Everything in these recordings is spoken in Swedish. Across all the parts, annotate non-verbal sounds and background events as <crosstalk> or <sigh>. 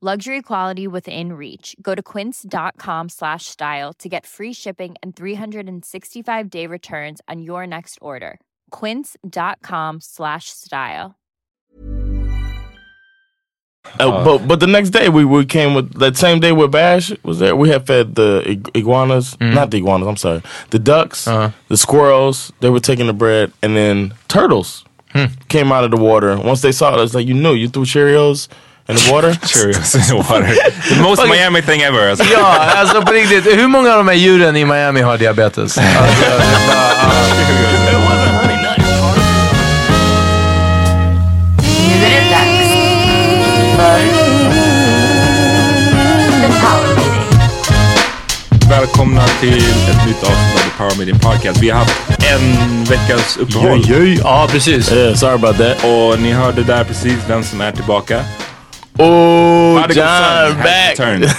Luxury quality within reach. Go to quince.com slash style to get free shipping and 365 day returns on your next order. Quince.com slash style. Oh, uh, but but the next day we, we came with that same day with Bash was there. We had fed the ig- iguanas, mm-hmm. not the iguanas. I'm sorry, the ducks, uh-huh. the squirrels. They were taking the bread, and then turtles hmm. came out of the water. Once they saw us, like you knew, you threw Cheerios in the water. Cheerios in the water. The most Fucking- Miami thing ever. Alltså. Ja, alltså på riktigt. Hur många av de här djuren i Miami har diabetes? <laughs> Alltså. Välkomna till ett nytt avsnitt av The Power Meeting Podcast. Vi har haft en veckas uppehåll. Ja, precis. Yeah, sorry about that. Och ni hörde där precis vem som är tillbaka. Oh, Prodigal son John has back. returned. <laughs>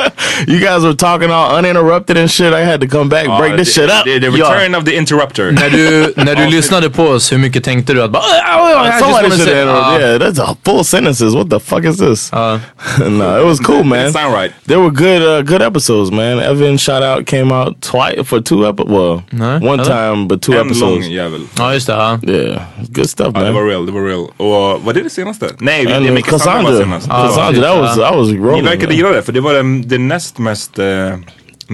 <laughs> Ja. You guys were talking all uninterrupted and shit. I had to come back, break this the, shit up. The, the Ja. return of the interrupter. När du, när du <laughs> lyssnade på oss, hur mycket tänkte du att bara... "Ah, I just Somebody wanna should say-" have. Ja. Yeah, that's a full sentences. What the fuck is this? <laughs> Ja. no, it was cool, man. It sound right. There were good, uh, good episodes, man. Evan shout out came out twice for two episodes. Well, No, one hello? time, but two En episodes. jävel. Ja, just det. Ja. Yeah, good stuff, Ja, det var real, det var real. Och var det det senaste? Nej, det And är uh, med Cassandra var Cassandra, senast. Cassandra, that was I was Ni rolling. verkade man. gilla det, för det var den, det näst mest... Uh,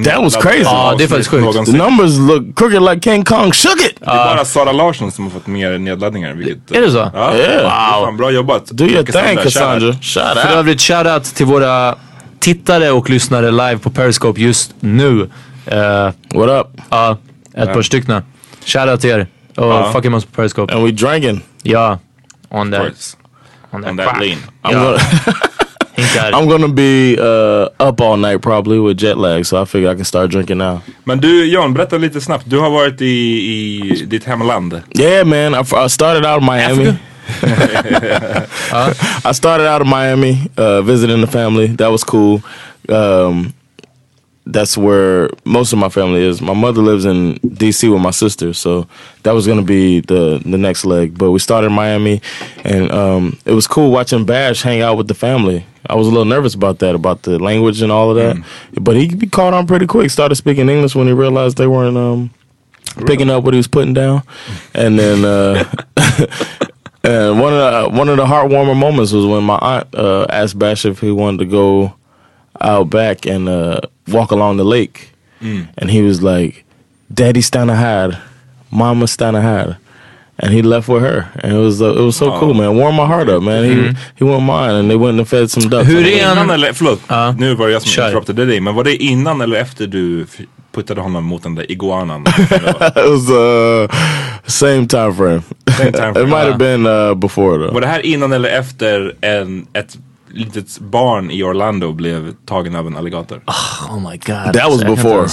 That was crazy. Ja, det är faktiskt sjukt. The numbers look crooked like King Kong shook it. Det är bara Sara Larsson som har fått mer nedladdningar. Vilket, Är det så? Ja, Yeah. wow. Fan, bra jobbat. Do your thing, shout out. Cassandra. Shout För out. övrigt, shoutout till våra tittare och lyssnare live på Periscope just nu. Eh, What up? Ja, ett par stycken. Shoutout till er. Och Ja. fucking oss på Periscope. And we drinking. Ja, on that. On that, On that lane. I'm Ja. <laughs> gonna Hinkar. I'm gonna be uh, up all night probably with jet lag, so I figure I can start drinking now. Men du John, berätta lite snabbt. Du har varit i, i ditt hemland. Yeah, man. I, I started out in Miami. <laughs> I started out in Miami, uh, visiting the family. That was cool. Um, that's where most of my family is. My mother lives in D.C. with my sister, so that was gonna be the the next leg. But we started in Miami, and um, it was cool watching Bash hang out with the family. I was a little nervous about that, about the language and all of that. But he caught on pretty quick. Started speaking English when he realized they weren't um, picking up what he was putting down, and then. Uh, <laughs> And one of the one of the heartwarming moments was when my aunt uh, asked Bash if he wanted to go out back and uh, walk along the lake, and he was like, "Daddy stanna här, Mama stanna här," and he left with her, and it was uh, it was so cool, man. Warmed my heart up, man. He he went mine, and they went and fed some ducks. Hur är Innan eller, förlåt, Ja. nu var det jag som interruptade dig. Men var det innan eller efter du puttade honom mot den där iguanan? <laughs> it was uh, same time frame. Same time <laughs> it frame. might have been uh, before though. var det här innan eller efter en, ett litet barn i Orlando blev tagen av en alligator? Oh my god. That was before.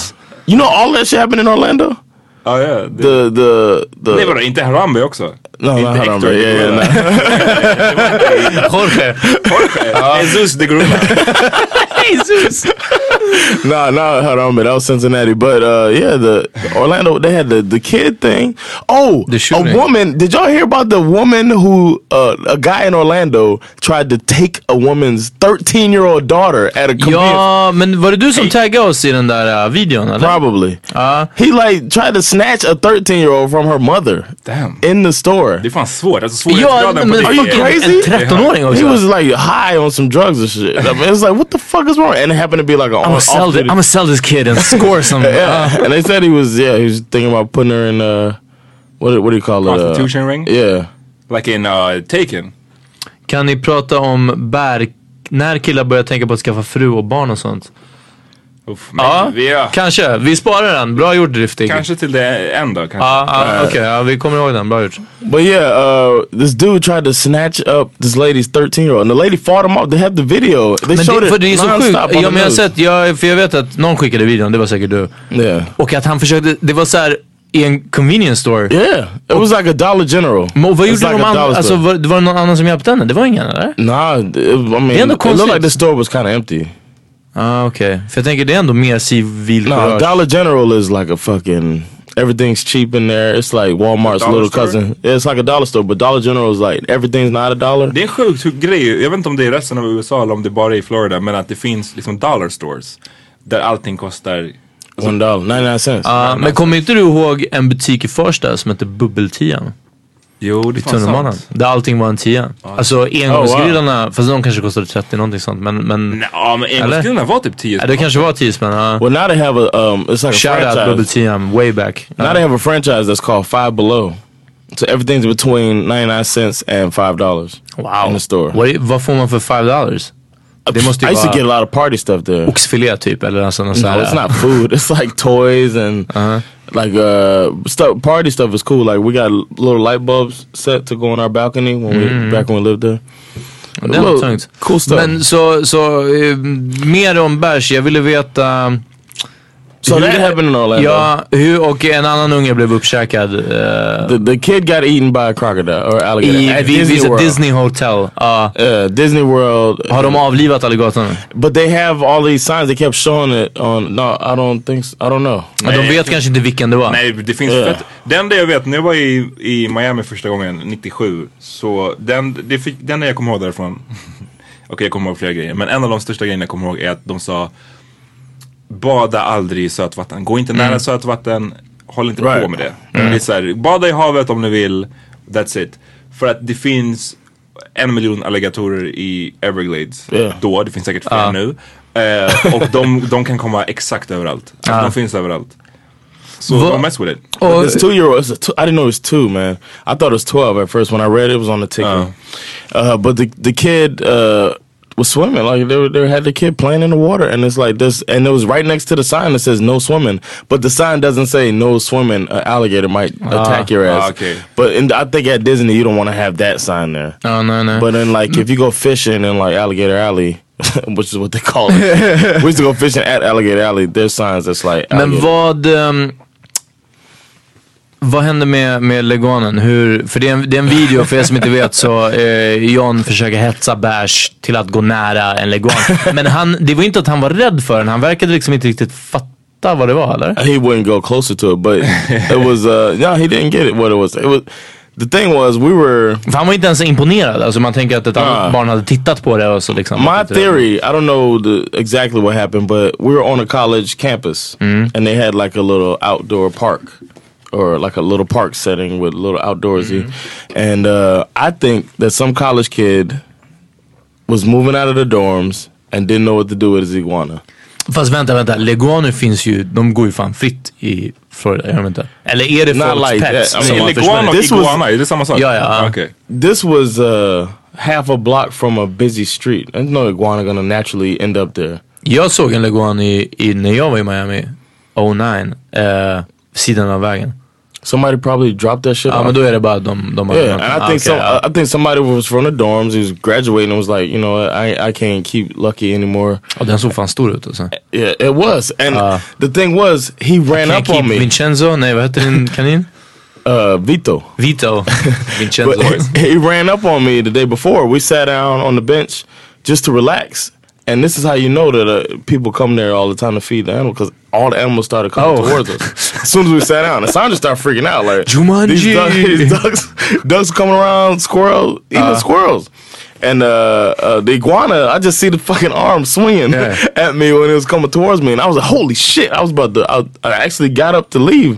You know all that shit happened in Orlando. Ja, ja. Det, The the the Nej vadå, inte Harambe också? No, Inte Yeah, yeah, gorilla. no. Jorge. Jorge. Jesus the gorilla. <laughs> Jesus. <laughs> no, no, hold on, but that was Cincinnati. But uh, yeah, the Orlando they had the the kid thing. Oh, The a woman. Did y'all hear about the woman who uh, a guy in Orlando tried to take a woman's 13 year old daughter at a convenience? Ja, men var det du som taggade oss i den där uh, videon eller? Probably. Ja. He like tried to snatch a 13 year old from her mother Damn. in the store. Det är fan svårt. Alltså Ja, svårighetsgraden men på Are you är- crazy? En 13-åring också. He was like high on some drugs and shit. I mean, it's like, what the fuck is wrong? And it happened to be like a I'm gonna sell, this kid and score <laughs> some. yeah. and they said he was yeah he was thinking about putting her in uh what what do you call it uh, Prostitution ring? yeah Like in uh, Taken. Kan ni prata om bär... När killar börjar tänka på att skaffa fru och barn och sånt? Uff, men Ja, vi är, kanske. Vi sparar den. Bra gjort Driftig. kanske till det en då. Kanske. Ja, ja, okej. ja, vi kommer ihåg den. Bra gjort. but yeah uh this dude tried to snatch up this lady's 13 year old and the lady fought him off they have the video they Men showed det, it för det är så sjukt. Ja, men jag har sett, jag, för jag vet att någon skickade videon, det var säkert du. yeah Och att han försökte, det var så här i en convenience store. yeah it was like a Dollar General Men vad gjorde like de andra? Alltså var, det var det någon annan som hjälpte henne? Det var ingen eller? nah it, I mean ändå it looked konstigt. like the store was kind of empty Ah, okej. För jag tänker det är ändå mer no civilkurage. Dollar General is like a fucking everything's cheap in there it's like Walmart's little store? cousin yeah, it's like a dollar store but Dollar General is like everything's not a dollar Det är en sjuk sjuk grej. Jag vet inte om det är i resten av USA eller om det bara är i Florida. Men att det finns liksom dollar stores. Där allting kostar... one dollar 99 cents Ja, men kommer inte du ihåg en butik i Farsta som hette Bubbeltian? Jo, det I är tunnelbanan. sant. Där allting var en tia. Alltså engångsgrillarna, fast de kanske kostade 30 någonting sånt. Men, men Ja men engångsgrillarna var typ 10 ja, det kanske var 10 spänn. ja. Well, now they have a um, it's like a Shout out franchise. Bubbeltian way back. Now they have a franchise that's called Five Below. So everything's between ninety nine cents and five dollars. Wow. In the store. What, vad får man för 5 dollars? Det måste I ju used to get a lot of party stuff there. oxfilé typ eller alltså någon sån No, it's not food. It's like toys and Uh-huh. Like uh stuff. Party stuff is cool. Like we got little light bulbs set to go on our balcony when we back when we lived there. Mm. Det Little tungt. Cool stuff. Men så, så eh, mer om bärs. Jag ville veta so hur that det- happened in Orlando. Ja, hur, och en annan unge blev uppkäkad eh, The, the kid got eaten by a crocodile or alligator i at Disney World. Disney Hotel. Ja. Uh, Disney World. har de avlivat alligatorn? But they have all these signs. They kept showing it on. No, I don't think. So. I don't know. Men de vet kanske inte vilken det var. Nej det finns Ja. fett. Den där jag vet, när jag var i, i Miami första gången, 97. Så den, det fick, den jag kommer ihåg därifrån. <laughs> Okej jag kommer ihåg flera grejer. Men en av de största grejerna jag kommer ihåg är att de sa Bada aldrig i sötvatten. Gå inte nära sötvatten. Håll inte på Right. med det. Det är så här, bada i havet om ni vill. That's it. För att det finns en miljon alligatorer i Everglades Yeah. då. Det finns säkert fler nu. Eh, och de, <laughs> de kan komma exakt överallt. Alltså, De finns överallt. Så Va- don't mess with it. Och, This two year old, it's two, I didn't know it was two, man. I thought it was 12 at first. When I read it, it was on the ticket. Uh, but the the kid uh, was swimming. Like they, were- they had the kid playing in the water. And it's like this. And it was right next to the sign that says no swimming. But the sign doesn't say no swimming. An alligator might ah. attack your ass. Ah, okay. But in, I think at Disney, you don't want to have that sign there. ja, no no. But then, like, mm. if you go fishing in like Alligator Alley, <laughs> which is what they call it, <laughs> we used to go fishing at Alligator Alley. There's signs that's like. Men alligator. vad... ehm, vad hände med, med leguanen? Hur, för det är, en, det är en video, för er som inte vet så eh, John försöker hetsa Bash till att gå nära en leguan. Men han, det var inte att han var rädd för den, han verkade liksom inte riktigt fatta vad det var eller? he wouldn't go closer to it, but it was uh no, he didn't get it what it was. It was the thing was we were För han var inte ens imponerad, alltså man tänker att ett annat Ah. barn hade tittat på det och så liksom. my theory, I don't know the exactly what happened, but we were on a college campus and they had like a little outdoor park or like a little park setting with a little outdoorsy. And uh I think that some college kid was moving out of the dorms and didn't know what to do with his iguana. Fast vänta, vänta. Leguaner finns ju, de går ju fan fritt i Florida, gör de inte? Eller är det Not folks like pets? that. I mean, har och This was- är det samma sak? Ja, ja. Okej. This was uh half a block from a busy street. There's no iguana gonna naturally end up there. Jag såg en leguan i, i, när jag var i Miami, 09, eh, sidan av vägen. Somebody probably dropped that shit Ja men då är det bara de, de Yeah, and. I think okej, some. I think somebody was from the dorms. He was graduating and was like, you know, I I can't keep Lucky anymore. Och den såg fan stor ut alltså. Yeah, it was. And Uh, the thing was, he ran up on me. Vincenzo, nej vad heter din kanin? <laughs> Uh, Vito. Vito. <laughs> Vincenzo. He ran up on me the day before. We sat down on the bench just to relax. And this is how you know that uh, people come there all the time to feed the animal because all the animals started coming Oh. towards us <laughs> as soon as we sat down. And Sandra started freaking out like Jumanji. these, duck- <laughs> these ducks, ducks coming around, squirrels, even Uh. squirrels. And uh, uh, the iguana, I just see the fucking arm swinging Yeah. <laughs> at me when it was coming towards me, and I was like, "Holy shit!" I was about to. I, I actually got up to leave,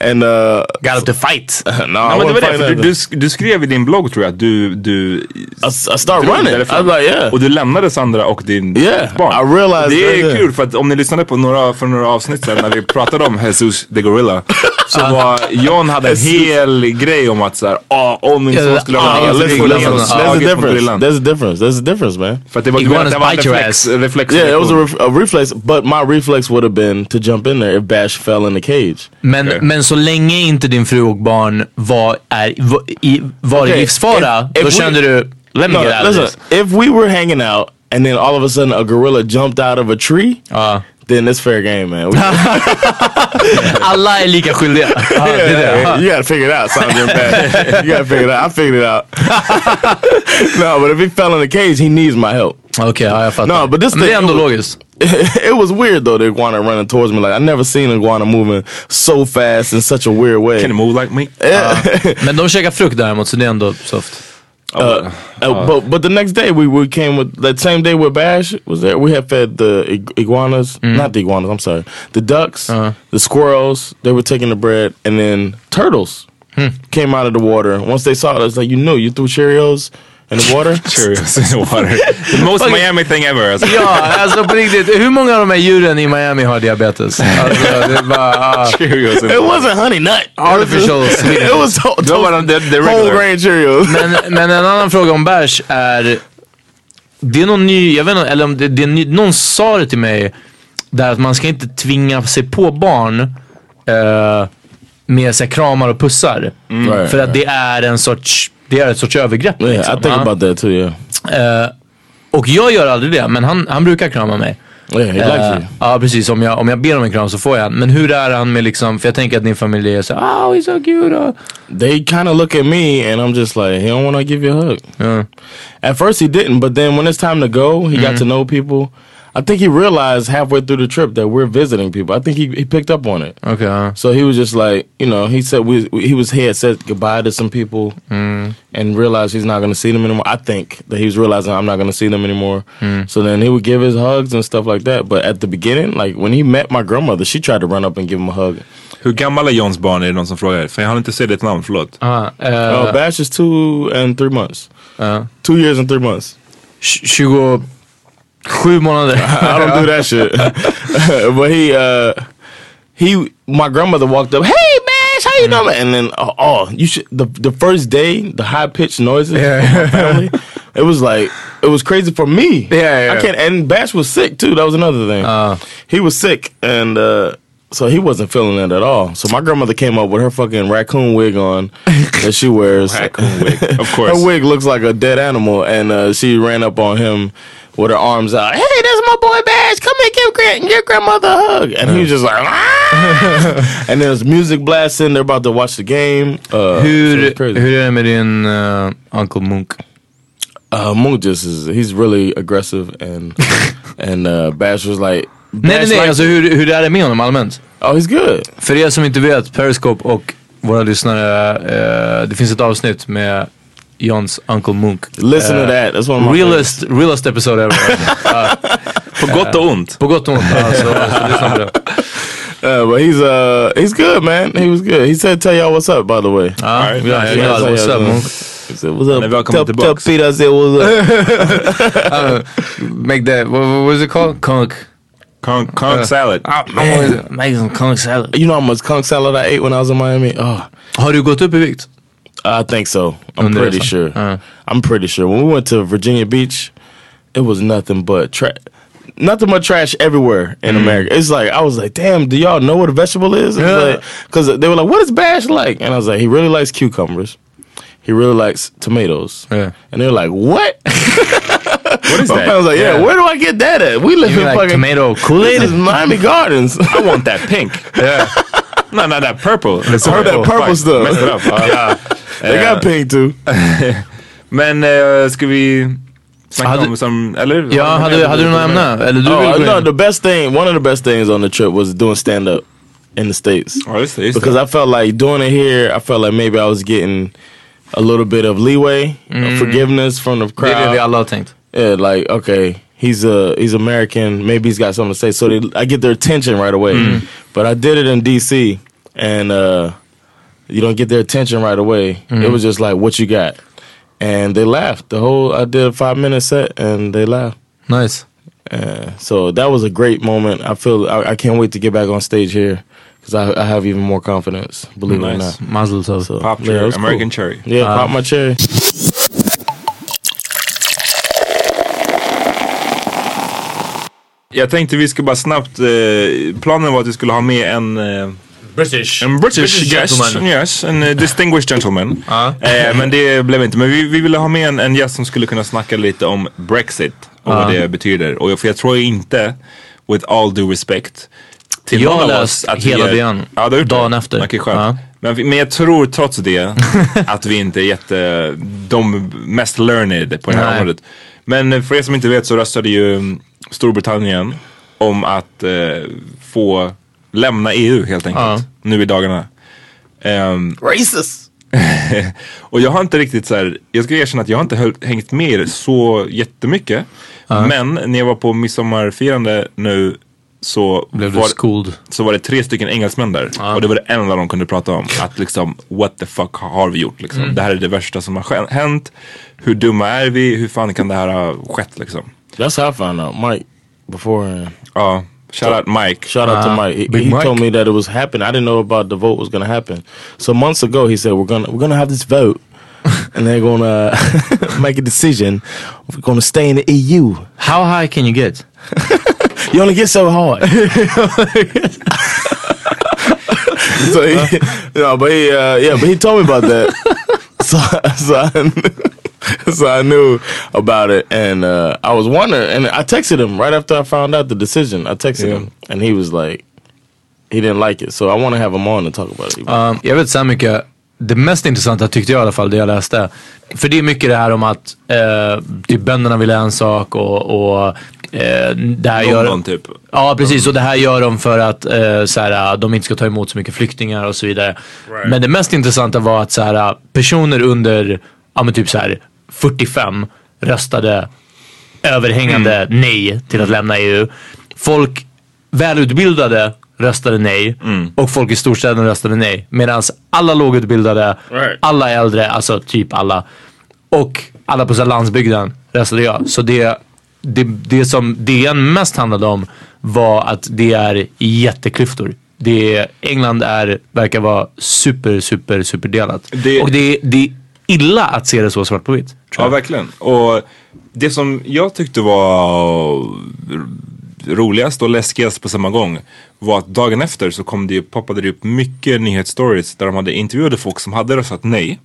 and uh, Got up to fight. no, I Ja, men det var wasn't det, fighting du, du, du skrev i din blogg tror jag att du, du I, I started drog running. I därifrån. was like, yeah. Och du lämnade Sandra och din Yeah, barn. I realized det är that, yeah. kul för att om ni lyssnade på några, för några avsnitt sedan när vi pratade om Jesus the Gorilla. Så var John hade en hel grej om att såhär, ah, om min son skulle ha ah, en listen, skulle listen, ha listen. There's a slagit mot difference. gorillan. There's a difference. There's a difference, man. För att det var, du vet, det var en reflex, reflex Yeah, it was a, ref- a reflex, but my reflex would have been to jump in there if Bash fell in the cage. Men, Okej. men så länge inte din fru och barn var, är, var, i, var i Okay, livsfara, if- if då kände du, let me No, get out of listen. this. If we were hanging out and then all of a sudden a gorilla jumped out of a tree, Ja. Then it's fair game, man. <laughs> Alla är lika skyldiga. <laughs> Det. yeah, Ja. you gotta figure it out, Bash. you gotta figure it out. I figured it out. <laughs> no, but if he fell in the cage, he needs my help. Okej, ja, jag fattar. No, but this men det är thing- ändå logiskt. it was weird though, the iguana running towards me. Like I never seen an iguana moving so fast in such a weird way. Can it move like me? Men de käkar frukt däremot, så det är ändå soft. Uh, uh, but but the next day we, we came with that same day where Bash was there. We had fed the ig- iguanas, not the iguanas. I'm sorry, the ducks, the squirrels. They were taking the bread, and then turtles came out of the water. Once they saw us, like you knew, you threw Cheerios <laughs> in the water. Cheerios in the water. The most Fucking- Miami thing ever. Alltså. <laughs> Ja, alltså på riktigt. Hur många av de här djuren i Miami har diabetes? Alltså, det är bara, ah. Cheerios It wasn't honey nut. Artificial It sweetness. <laughs> was to- to- the, the whole grain Cheerios. Men, men en annan fråga om bärs är, det är någon ny, jag vet inte, eller om det, det är ny, någon sa det till mig, där att man ska inte tvinga sig på barn eh, med så här, kramar och pussar. Right, För att det är en sorts, det är ett sorts övergrepp. Yeah, liksom. I think about that too. Yeah, Eh, och jag gör aldrig det, men han, han brukar krama mig. yeah, Eh, you. ja precis, om jag, om jag ber om en kram så får jag en. Men hur är han med liksom, för jag tänker att din familj är så oh he's so cute. oh." They kind of look at me, and I'm just like, he don't want to give you a hug. Ja. At first he didn't, but then when it's time to go, he got to know people. I think he realized halfway through the trip that we're visiting people. I think he, he picked up on it. Okay. Uh. So he was just like, you know, he said we he was here, said goodbye to some people, mm. and realized he's not going to see them anymore. I think that he was realizing I'm not going to see them anymore. Mm. So then he would give his hugs and stuff like that. But at the beginning, like when he met my grandmother, she tried to run up and give him a hug. Hur gammal är Johns barn är det någon som frågar? För jag hann inte se ditt namn, förlåt. Uh, uh, Bash is two and three months. Uh. Two years and three months. 20... Sju månader. <laughs> I don't do that shit. <laughs> but he, uh, he, my grandmother walked up. Hey, Bash, how you mm. doing? And then, oh, oh, you should. The the first day, the high pitched noises. Yeah. family, it was like it was crazy for me. Yeah, yeah. I can't. And Bash was sick too. That was another thing. Uh. He was sick, and uh, so he wasn't feeling it at all. So my grandmother came up with her fucking raccoon wig on <laughs> that she wears. raccoon wig, of course. her wig looks like a dead animal, and uh, she ran up on him with her arms out. Hey, that's my boy Bash. Come here, give grand- your grandmother a hug. And he was just like, "Ah!" and there's music blasting. They're about to watch the game. Uh, so hur, crazy. hur är det med din uh, Uncle Munk? Uh, Moon just is. He's really aggressive, and <laughs> and uh, Bash was like, Nej nej nej, like- alltså hur, hur är det med honom allmänt? oh, he's good. För er som inte vet, Periscope och våra lyssnare, eh, det finns ett avsnitt med Johns Uncle Munk. Listen to uh, that. That's one of my Realest, realest episode ever. <laughs> Uh, ja, På gott och ont. på gott och ont. Ja, så, så lyssna på det. Uh, but he's uh he's good, man. He was good. He said, "Tell y'all what's up." By the way. Uh, ja, Alright, ja, nice. jag är glad. Yeah, What's yeah, up. Munk? He said, "What's up?" Men välkommen tell, tillbaks. tell Pete I said, "What's up?" <laughs> Make that, what, what was it called? Conk. Conch, conch salad. <laughs> Make some conk salad. you know how much conch salad I ate when I was in Miami? Oh, Har du gått upp i vikt? I think so. I'm pretty sure. Uh. I'm pretty sure. When we went to Virginia Beach, it was nothing but trash. Nothing but trash everywhere in America. It's like I was like, damn, do y'all know what a vegetable is? Yeah. Because they were like, what is Bash like? And I was like, he really likes cucumbers. He really likes tomatoes. Yeah. And they're like, what? <laughs> What is that? I was like, yeah, Yeah. where do I get that at? We live in like fucking tomato Kool-Aid? is Miami Gardens. I want that pink. <laughs> Yeah. Nej, nej, that purple. I heard that purple stuff. Messed it up. Ja. <laughs> They got pink too. <laughs> Men uh, ska vi snacka Hade- om som, eller? Ja, hade, hade du något ämne? Eller du Oh, vill gå no, in? the best thing, one of the best things on the trip was doing stand up in the States. Ja, just det. Just Because det. I felt like doing it here, I felt like maybe I was getting a little bit of leeway, uh, forgiveness from the Det crowd. är det vi alla har tänkt. Yeah, like okay, he's a he's American. Maybe he's got something to say. So they, I get their attention right away. But I did it in D.C. and uh, you don't get their attention right away. It was just like what you got, and they laughed. The whole I did a five minute set and they laughed. Nice. Uh, so that was a great moment. I feel I, I can't wait to get back on stage here because I, I have even more confidence. Believe it or Nice. not. Mazel tov. So, Pop yeah, cherry, it was American cool. cherry. Yeah, pop my cherry. Jag tänkte vi skulle bara snabbt, eh, planen var att vi skulle ha med en eh, British. En British, British guest, gentleman. yes, en uh, distinguished gentleman. <laughs> Ja. Eh, men det blev inte. Men vi, vi ville ha med en, en gäst som skulle kunna snacka lite om Brexit och vad det betyder. Och jag, för jag tror inte, with all due respect, till Jag någon av oss att vi hela är- DN Ja, dagen det. efter. Okej, skönt. Men, vi- men jag tror trots det <laughs> att vi inte är jätte, de mest learned på det här Nej. området. Men eh, för er som inte vet så röstade ju mm, Storbritannien om att eh, få lämna EU helt enkelt. Ja. Nu i dagarna. Ehm, Racist. <laughs> och jag har inte riktigt så här, jag ska erkänna att jag har inte höll, hängt med det så jättemycket. Men när jag var på midsommarfirande nu så Blev var, så var det tre stycken engelsmän där. Och det var det enda de kunde prata om. Att liksom, what the fuck har vi gjort liksom? Det här är det värsta som har hänt. Hur dumma är vi? Hur fan kan det här ha skett liksom? That's how I found out. Mike beforehand. Ja, shout out Mike. Shout out to Ah, Mike. He, he Mike. told me that it was happening. I didn't know about the vote was gonna happen. So months ago, he said we're gonna we're gonna have this vote, and they're gonna <laughs> make a decision. We're gonna stay in the EU. How high can you get? <laughs> You only get so hard. <laughs> so he, you know, but he, uh, yeah, but he told me about that. so, so I, knew, <laughs> so I knew about it, and uh, I was wondering, and I texted him right after I found out the decision. I texted him, and he was like, he didn't like it. So I want to have him on to talk about it. Um, jag vet så här mycket. Det mest intressanta tyckte jag i alla fall, det jag läste. För det är mycket det här om att eh, typ bönderna vill en sak och, och eh, det här gör... London typ. Ja precis och det här gör de för att eh, så här, de inte ska ta emot så mycket flyktingar och så vidare. Men det mest intressanta var att så här, personer under ja, men typ så här, 45 röstade överhängande nej till att lämna EU. Folk välutbildade röstade nej och folk i storstäderna röstade nej. Medan alla lågutbildade, Right. alla äldre, alltså typ alla och alla på så landsbygden röstade ja. Så det, det, det som DN mest handlade om var att det är jätteklyftor. Det England är, verkar vara super, super, super delat. Det- Och det, det illa att se det så svart på vitt. Ja, verkligen. Och det som jag tyckte var roligast och läskigast på samma gång var att dagen efter så kom det, ju- poppade det upp mycket nyhetsstories där de hade intervjuade folk som hade röstat nej.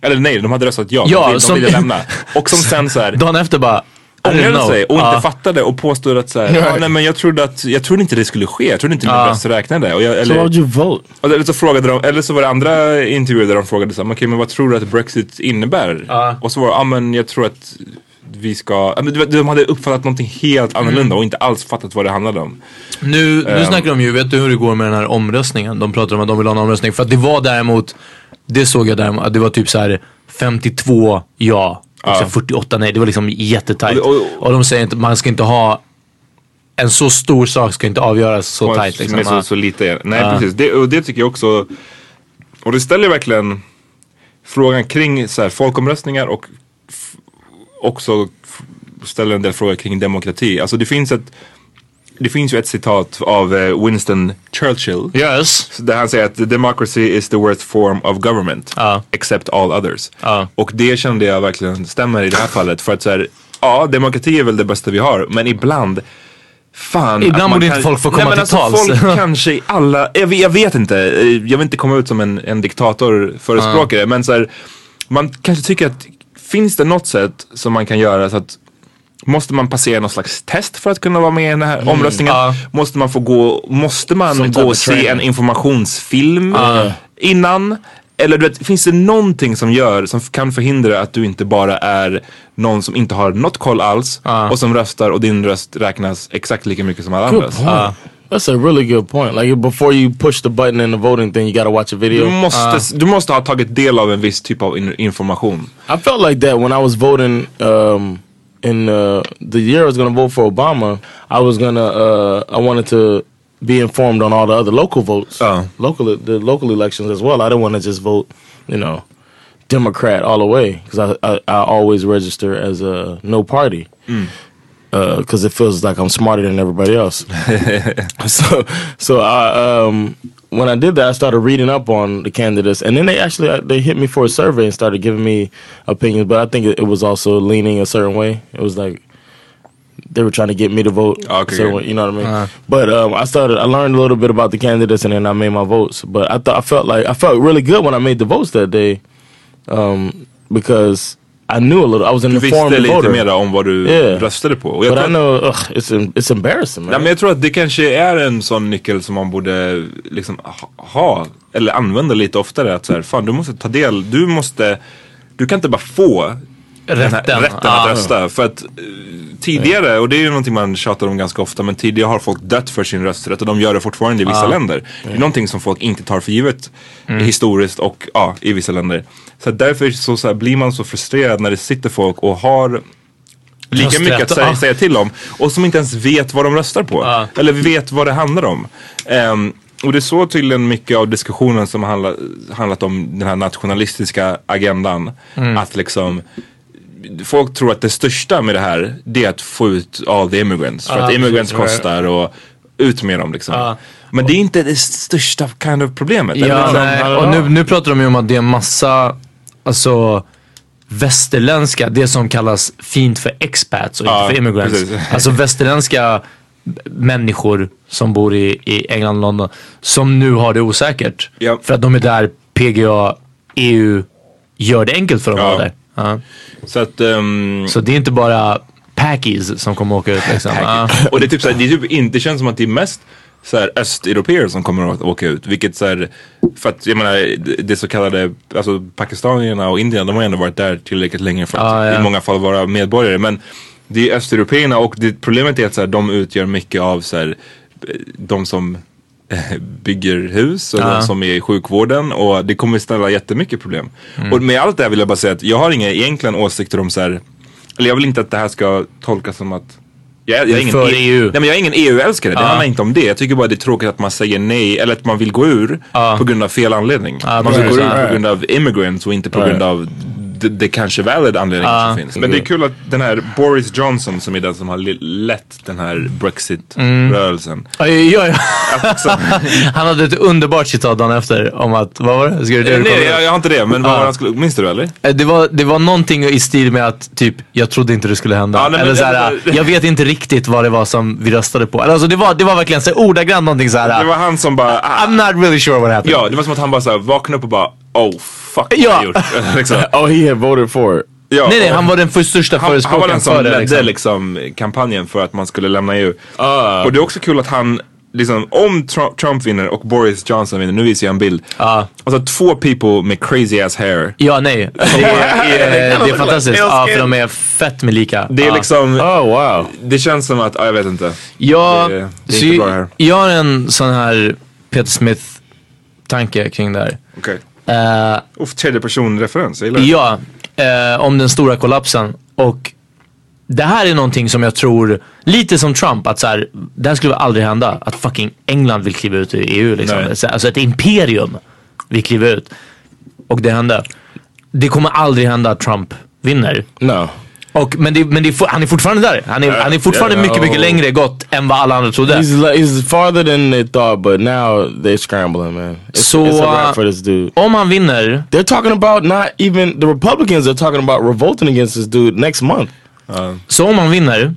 Eller nej, de hade röstat ja. Mm. Ja, de, ville- de som- ville lämna. Och som sen så här <laughs> Dagen efter bara, ångrade sig och inte Ja. fattade och påstod att så här, ja, nej men jag trodde att, jag trodde inte det skulle ske. Jag trodde inte min Ja. röst räknade. Och jag, So eller, you vote? och eller så frågade de, eller så var det andra intervjuer där de frågade så här, okej men vad tror du att Brexit innebär? Ja. Och så var det, ja men jag tror att vi ska, de- de hade uppfattat någonting helt annorlunda Mm. och inte alls fattat vad det handlade om. Nu, nu Ehm. snackar de ju, vet du hur det går med den här omröstningen? De pratar om att de vill ha en omröstning. För att det var däremot, det såg jag däremot, att det var typ så här 52 ja och så 48 nej. Det var liksom jättetajt. Och Och, och- de säger inte, man ska inte ha, en så stor sak ska inte avgöras så tajt. Liksom. Med så, så lite. Nej Ja. precis, det, och det tycker jag också, och det ställer verkligen frågan kring så här, folkomröstningar och också ställer en del frågor kring demokrati. Alltså det finns ett det finns ju ett citat av eh, Winston Churchill. Yes. Där han säger att democracy is the worst form of government. Ja. Except all others. Ja. Och det kände jag verkligen stämmer i det här fallet. För att så här, ja demokrati är väl det bästa vi har. Men ibland Fan, Ibland borde inte folk få komma Nej, men till alltså, tals. Folk <laughs> kanske i alla, jag vet, jag vet inte, Eh, jag vill inte komma ut som en, en diktatorförespråkare. Men så här, man kanske tycker att finns det något sätt som man kan göra så att Måste man passera någon slags test för att kunna vara med i den här omröstningen? Ja. Måste man få gå, måste man gå och of se en informationsfilm innan? Eller du vet, finns det någonting som gör, som kan förhindra att du inte bara är någon som inte har något koll alls och som röstar och din röst räknas exakt lika mycket som alla Good andras? That's a really good point. Like before you push the button in the voting thing, you gotta watch a video. Du måste, du måste ha tagit del av en viss typ av in- information. I felt like that when I was voting um, in uh, the year I was going to vote for Obama. I was gonna, uh, I wanted to be informed on all the other local votes, Oh. local the local elections as well. I didn't want to just vote, you know, Democrat all the way because I, I I always register as a no party. Because it feels like I'm smarter than everybody else. <laughs> so, so I, um, when I did that, I started reading up on the candidates, and then they actually uh, they hit me for a survey and started giving me opinions. But I think it, it was also leaning a certain way. It was like they were trying to get me to vote. Okay, certain you know what I mean? But um, I started. I learned a little bit about the candidates, and then I made my votes. But I thought I felt like I felt really good when I made the votes that day, um, because I knew a little. I was an Du visste lite mer om vad du Yeah. röstade på. Och jag But tror I know ugh, it's it's embarrassing, man. Nej, men jag tror att det kanske är en sån nyckel som man borde liksom ha- eller använda lite oftare. Att så här, fan du måste ta del, du måste, du kan inte bara få Rätten. rätten Ja. att rösta. För att eh, tidigare, och det är ju någonting man tjatar om ganska ofta, men tidigare har folk dött för sin rösträtt och de gör det fortfarande i vissa länder. Det är någonting som folk inte tar för givet historiskt och ja, i vissa länder. Så därför så, så här, blir man så frustrerad när det sitter folk och har lika Rösträtt, mycket att säga, ja. säga till om och som inte ens vet vad de röstar på. Ja. Eller vet vad det handlar om. Ehm, och det är så tydligen mycket av diskussionen som har handlat, handlat om den här nationalistiska agendan. Mm. Att liksom Folk tror att det största med det här det är att få ut all the immigrants. För Ja, att immigrants kostar och ut med dem liksom. Ja. Men det är inte det största kind of problemet. Ja, liksom? nej. Och nu, nu pratar de ju om att det är en massa, alltså västerländska, det som kallas fint för expats och Ja, inte för immigrants. precis. <laughs> Alltså västerländska människor som bor i, i England och London som nu har det osäkert. Ja. För att de är där PGA, EU gör det enkelt för dem att Ja. vara där. Ja. Så att ehm, Så det är inte bara packies som kommer åka ut liksom. Ja. Och det är typ såhär, det, är typ inte, det känns som att det är mest så här, östeuropeer som kommer att åka ut. Vilket så här, för att jag menar det- så kallade, alltså pakistanierna och indierna de har ändå varit där tillräckligt länge för att Ah, ja. i många fall vara medborgare. Men det är östeuropeerna och det, problemet är att så här, de utgör mycket av så här, de som bygger hus och Ja. de som är i sjukvården och det kommer ställa jättemycket problem. Mm. Och med allt det här vill jag bara säga att jag har inga egentligen åsikter om så här, eller jag vill inte att det här ska tolkas som att jag, jag, är ingen för E- EU. Nej men jag är ingen EU-älskare, det handlar inte om det. Jag tycker bara det är tråkigt att man säger nej eller att man vill gå ur Ja. på grund av fel anledning. Ja, man vill gå ur på grund av immigrants och inte på grund av det, det kanske valid anledning Ja. som finns. Men det är kul att den här Boris Johnson som är den som har lett den här Brexit-rörelsen. Ja, ja, ja. Alltså, <laughs> Han hade ett underbart citat dagen efter om att, vad var det? Ska du det? du nej kolla? jag, jag har inte det, men vad Ja. var han skulle, minns du det eller? Eh, Det var, det var någonting i stil med att typ, jag trodde inte det skulle hända. Ja, nej, Eller såhär, <laughs> jag vet inte riktigt vad det var som vi röstade på. Alltså, det, var, det var verkligen så ordagrant någonting såhär. Det var han som bara, ah, I'm not really sure what happened. ja det var som att han bara såhär vaknade upp och bara, oh fuck Ja. har jag gjort. <laughs> liksom. <laughs> Oh, he had voted for ja, Nej nej, han var den för största han, han var förespråkaren den som för det. ledde Liksom. liksom. kampanjen för att man skulle lämna EU. Ah. och det är också kul att han, liksom, om Trump, Trump vinner och Boris Johnson vinner, nu visar jag en bild. Ja. Alltså två people med crazy ass hair. Ja nej, <laughs> det är, det är fantastiskt. Ja, för de är fett med lika. Det är ja. liksom, Oh wow. det känns som att, ja, jag vet inte. Ja, det- det är så inte bra här. jag har en sån här Peter Smith tanke kring det här. Okej. Eh, Uff, tredje person referens, jag gillar det. Ja, eh, om den stora kollapsen. Och det här är någonting som jag tror, lite som Trump, att så här, det här skulle aldrig hända. Att fucking England vill kliva ut ur EU. Liksom. Nej. Så- Alltså ett imperium vill kliva ut. Och det hände. Det kommer aldrig hända att Trump vinner. No. Och, men det, men det han är fortfarande där. Han är, han är fortfarande ja, mycket, mycket längre gått än vad alla andra trodde. He's he's farther than they thought, but now they're scrambling, man. It's, So, it's a uh, wrap for this dude. Om han vinner, They're talking about not even the Republicans are talking about revolting against this dude next month. Så om han vinner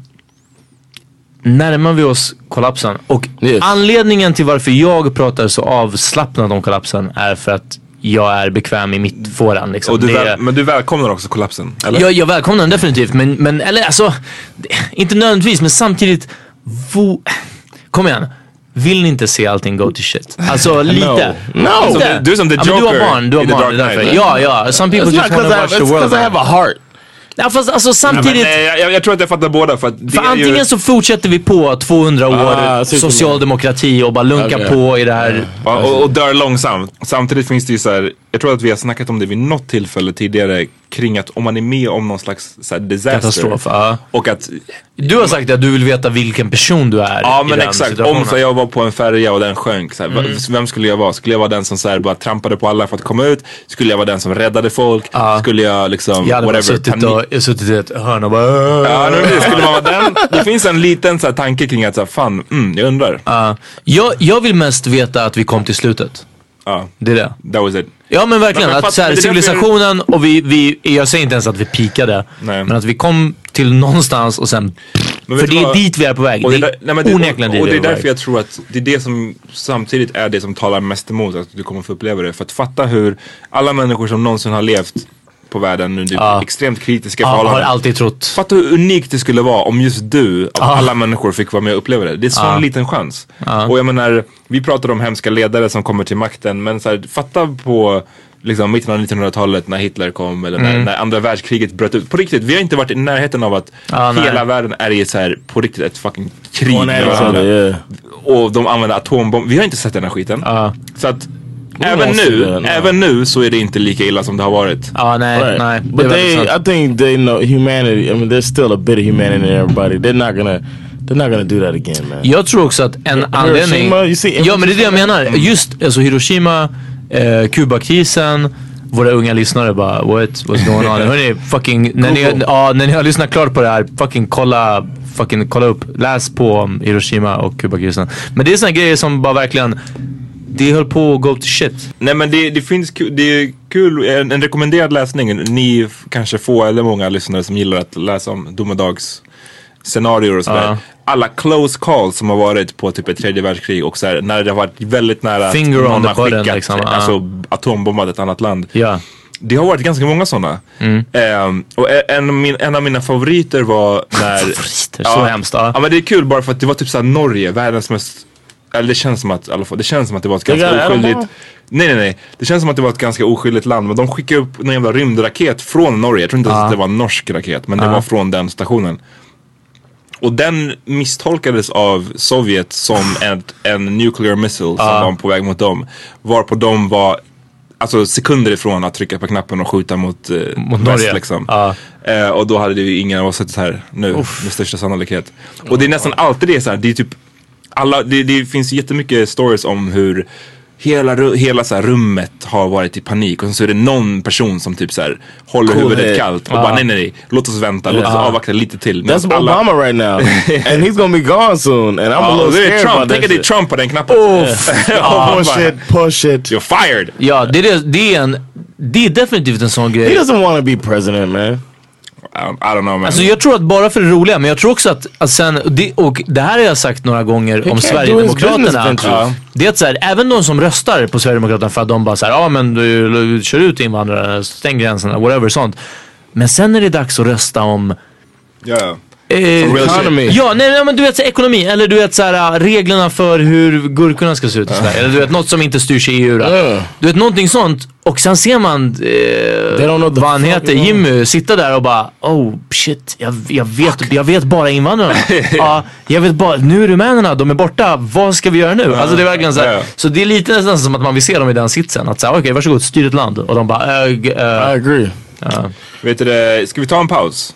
närmar vi oss kollapsen. Och Yes. anledningen till varför jag pratar så avslappnat om kollapsen är för att jag är bekväm i mittfåran. Liksom. Och du väl, men du välkomnar också kollapsen? Eller? jag, jag välkomnar den definitivt men, men eller alltså, inte nödvändigtvis men samtidigt, vo, kom igen. Vill ni inte se allting go to shit? Alltså <laughs> lite. No. Som Lite. du är som the ja, men Du Joker har barn, du har barn. Dark det är därför. Knight, Ja, ja. Some people It's just wanna because I, watch it's the world. 'cause I have a heart. Ja, fast alltså men, samtidigt. eh, jag, jag tror att jag fattar båda för att För antingen ju, så fortsätter vi på 200 år Ah, vad du socialdemokrati och bara lunkar Okej. på i det här. ja, och, och dör långsamt. Samtidigt finns det ju så här, jag tror att vi har snackat om det vid något tillfälle tidigare kring att om man är med om någon slags så här, disaster. Katastrof, ja. Och att Du har sagt att du vill veta vilken person du är Ja men exakt, om så jag var på en färja och den sjönk, så Mm. vem skulle jag vara? Skulle jag vara den som så här, bara trampade på alla för att komma ut? Skulle jag vara den som räddade folk? Skulle jag liksom, Jag hade whatever, suttit, panik- och, suttit i ett hörn och bara... Ja, men det skulle man vara den. Det finns en liten så här, tanke kring att så här, fan, mm, jag undrar. Ja. jag, jag vill mest veta att vi kom till slutet. Ja, Det är det. that was it. Ja men verkligen, Men att så här, civilisationen och vi, vi, jag säger inte ens att vi pikade. Nej. Men att vi kom till någonstans och sen, Men för det är vad? dit vi är på väg. Och det det, är där- nej, men det, onekligen och, dit och det är därför jag tror att det är det som samtidigt är det som talar mest emot att du kommer få uppleva det. För att fatta hur alla människor som någonsin har levt på världen under Ja. extremt kritiska Ja, har förhållanden. alltid trott. Fatta hur unikt det skulle vara om just du av Ja. alla människor fick vara med och uppleva det. Det är sån Ja. liten chans. Ja. Och jag menar, vi pratar om hemska ledare som kommer till makten. Men så här, fatta på liksom, mitten av 1900-talet när Hitler kom eller när, när andra världskriget bröt ut. På riktigt, vi har inte varit i närheten av att Ja, nej. hela världen är i så här, på riktigt ett fucking krig med varandra. other, yeah. Och de använder atombomber. Vi har inte sett den här skiten. Ja. Så att även nu, även nu så är det inte lika illa som det har varit. Ja, nej, Right. nej. det är But they. I think they know humanity. I mean, there's still a bit of humanity in everybody. They're not gonna, they're not gonna do that again, man. Jag tror också att en anledning... you see Ja men det är det jag menar. Just alltså Hiroshima, eh, Kubakrisen, våra unga lyssnare bara what, what's going on? <laughs> Hörni, fucking, när ni, ja, när ni har lyssnat klart på det här, fucking kolla, fucking kolla upp, läs på om Hiroshima och Kubakrisen. Men det är såna grejer som bara verkligen, det höll på att go to shit. Nej men det, det finns ku- det är kul, en, en rekommenderad läsning. Ni kanske få eller många lyssnare som gillar att läsa om domedags scenarier och sådär. Ja. Alla close calls som har varit på typ ett tredje världskrig och så här, när det har varit väldigt nära Finger att on någon har button, skickat, liksom, ja. alltså atombombat ett annat land. Ja. Det har varit ganska många sådana. Mm. Ehm, och e- en, min, en av mina favoriter var när... <laughs> Favoriter, så hemskt, ja. ja. men det är kul bara för att det var typ såhär Norge, världens mest... Eller det känns som att, alla det känns som att det var ett ganska oskyldigt... Nej nej nej. Det känns som att det var ett ganska oskyldigt land. Men de skickade upp någon jävla rymdraket från Norge. Jag tror inte ens att det var en norsk raket. Men det var från den stationen. Och den misstolkades av Sovjet som ett, en nuclear missile som var på väg mot dem. Varpå de var alltså sekunder ifrån att trycka på knappen och skjuta mot, eh, Mot väst Norge. liksom. Eh, och då hade det ju ingen av oss suttit här nu med största sannolikhet. Och det är nästan alltid det så här, det är typ alla, det, det finns jättemycket stories om hur hela, hela så här rummet har varit i panik och så är det någon person som typ så här håller Cool huvudet head. kallt och bara nej nej nej, låt oss vänta, låt oss avvakta lite till. Medan That's Obama right now, <laughs> and he's gonna be gone soon. And I'm a Ja, little och det är scared Trump, about tänk that att det är. Trump på den knappen. Oh, push it, push it. You're fired! Ja, det är, det, det är en, det är definitivt en sån He grej. doesn't want to be president, man. I don't, I don't know man. Alltså jag tror att bara för det roliga, men jag tror också att, att sen, och det, och det här har jag sagt några gånger om do his Sverigedemokraterna. Ja. Det är att så här, även de som röstar på Sverigedemokraterna för att de bara såhär, ja men du, du kör ut invandrare, stäng gränserna, whatever sånt. Men sen är det dags att rösta om ja. Eh. Economy. Ja, nej, nej men du vet så, ekonomi eller du vet så här, äh, reglerna för hur gurkorna ska se ut i Sverige. Eller du vet något som inte styrs i EU. Då. Ja. Du vet någonting sånt. Och sen ser man eh, vad han heter. Jimmy, sitta där och bara oh shit, jag, jag, vet, jag vet bara invandrarna. <laughs> ja, jag vet bara, nu är rumänerna, de är borta, vad ska vi göra nu? Alltså det är verkligen så här. Så det är lite nästan som att man vill se dem i den sitsen. Att säga okej varsågod, styr ett land. Och de bara, äh, g- I agree. Vet du ska vi ta en paus?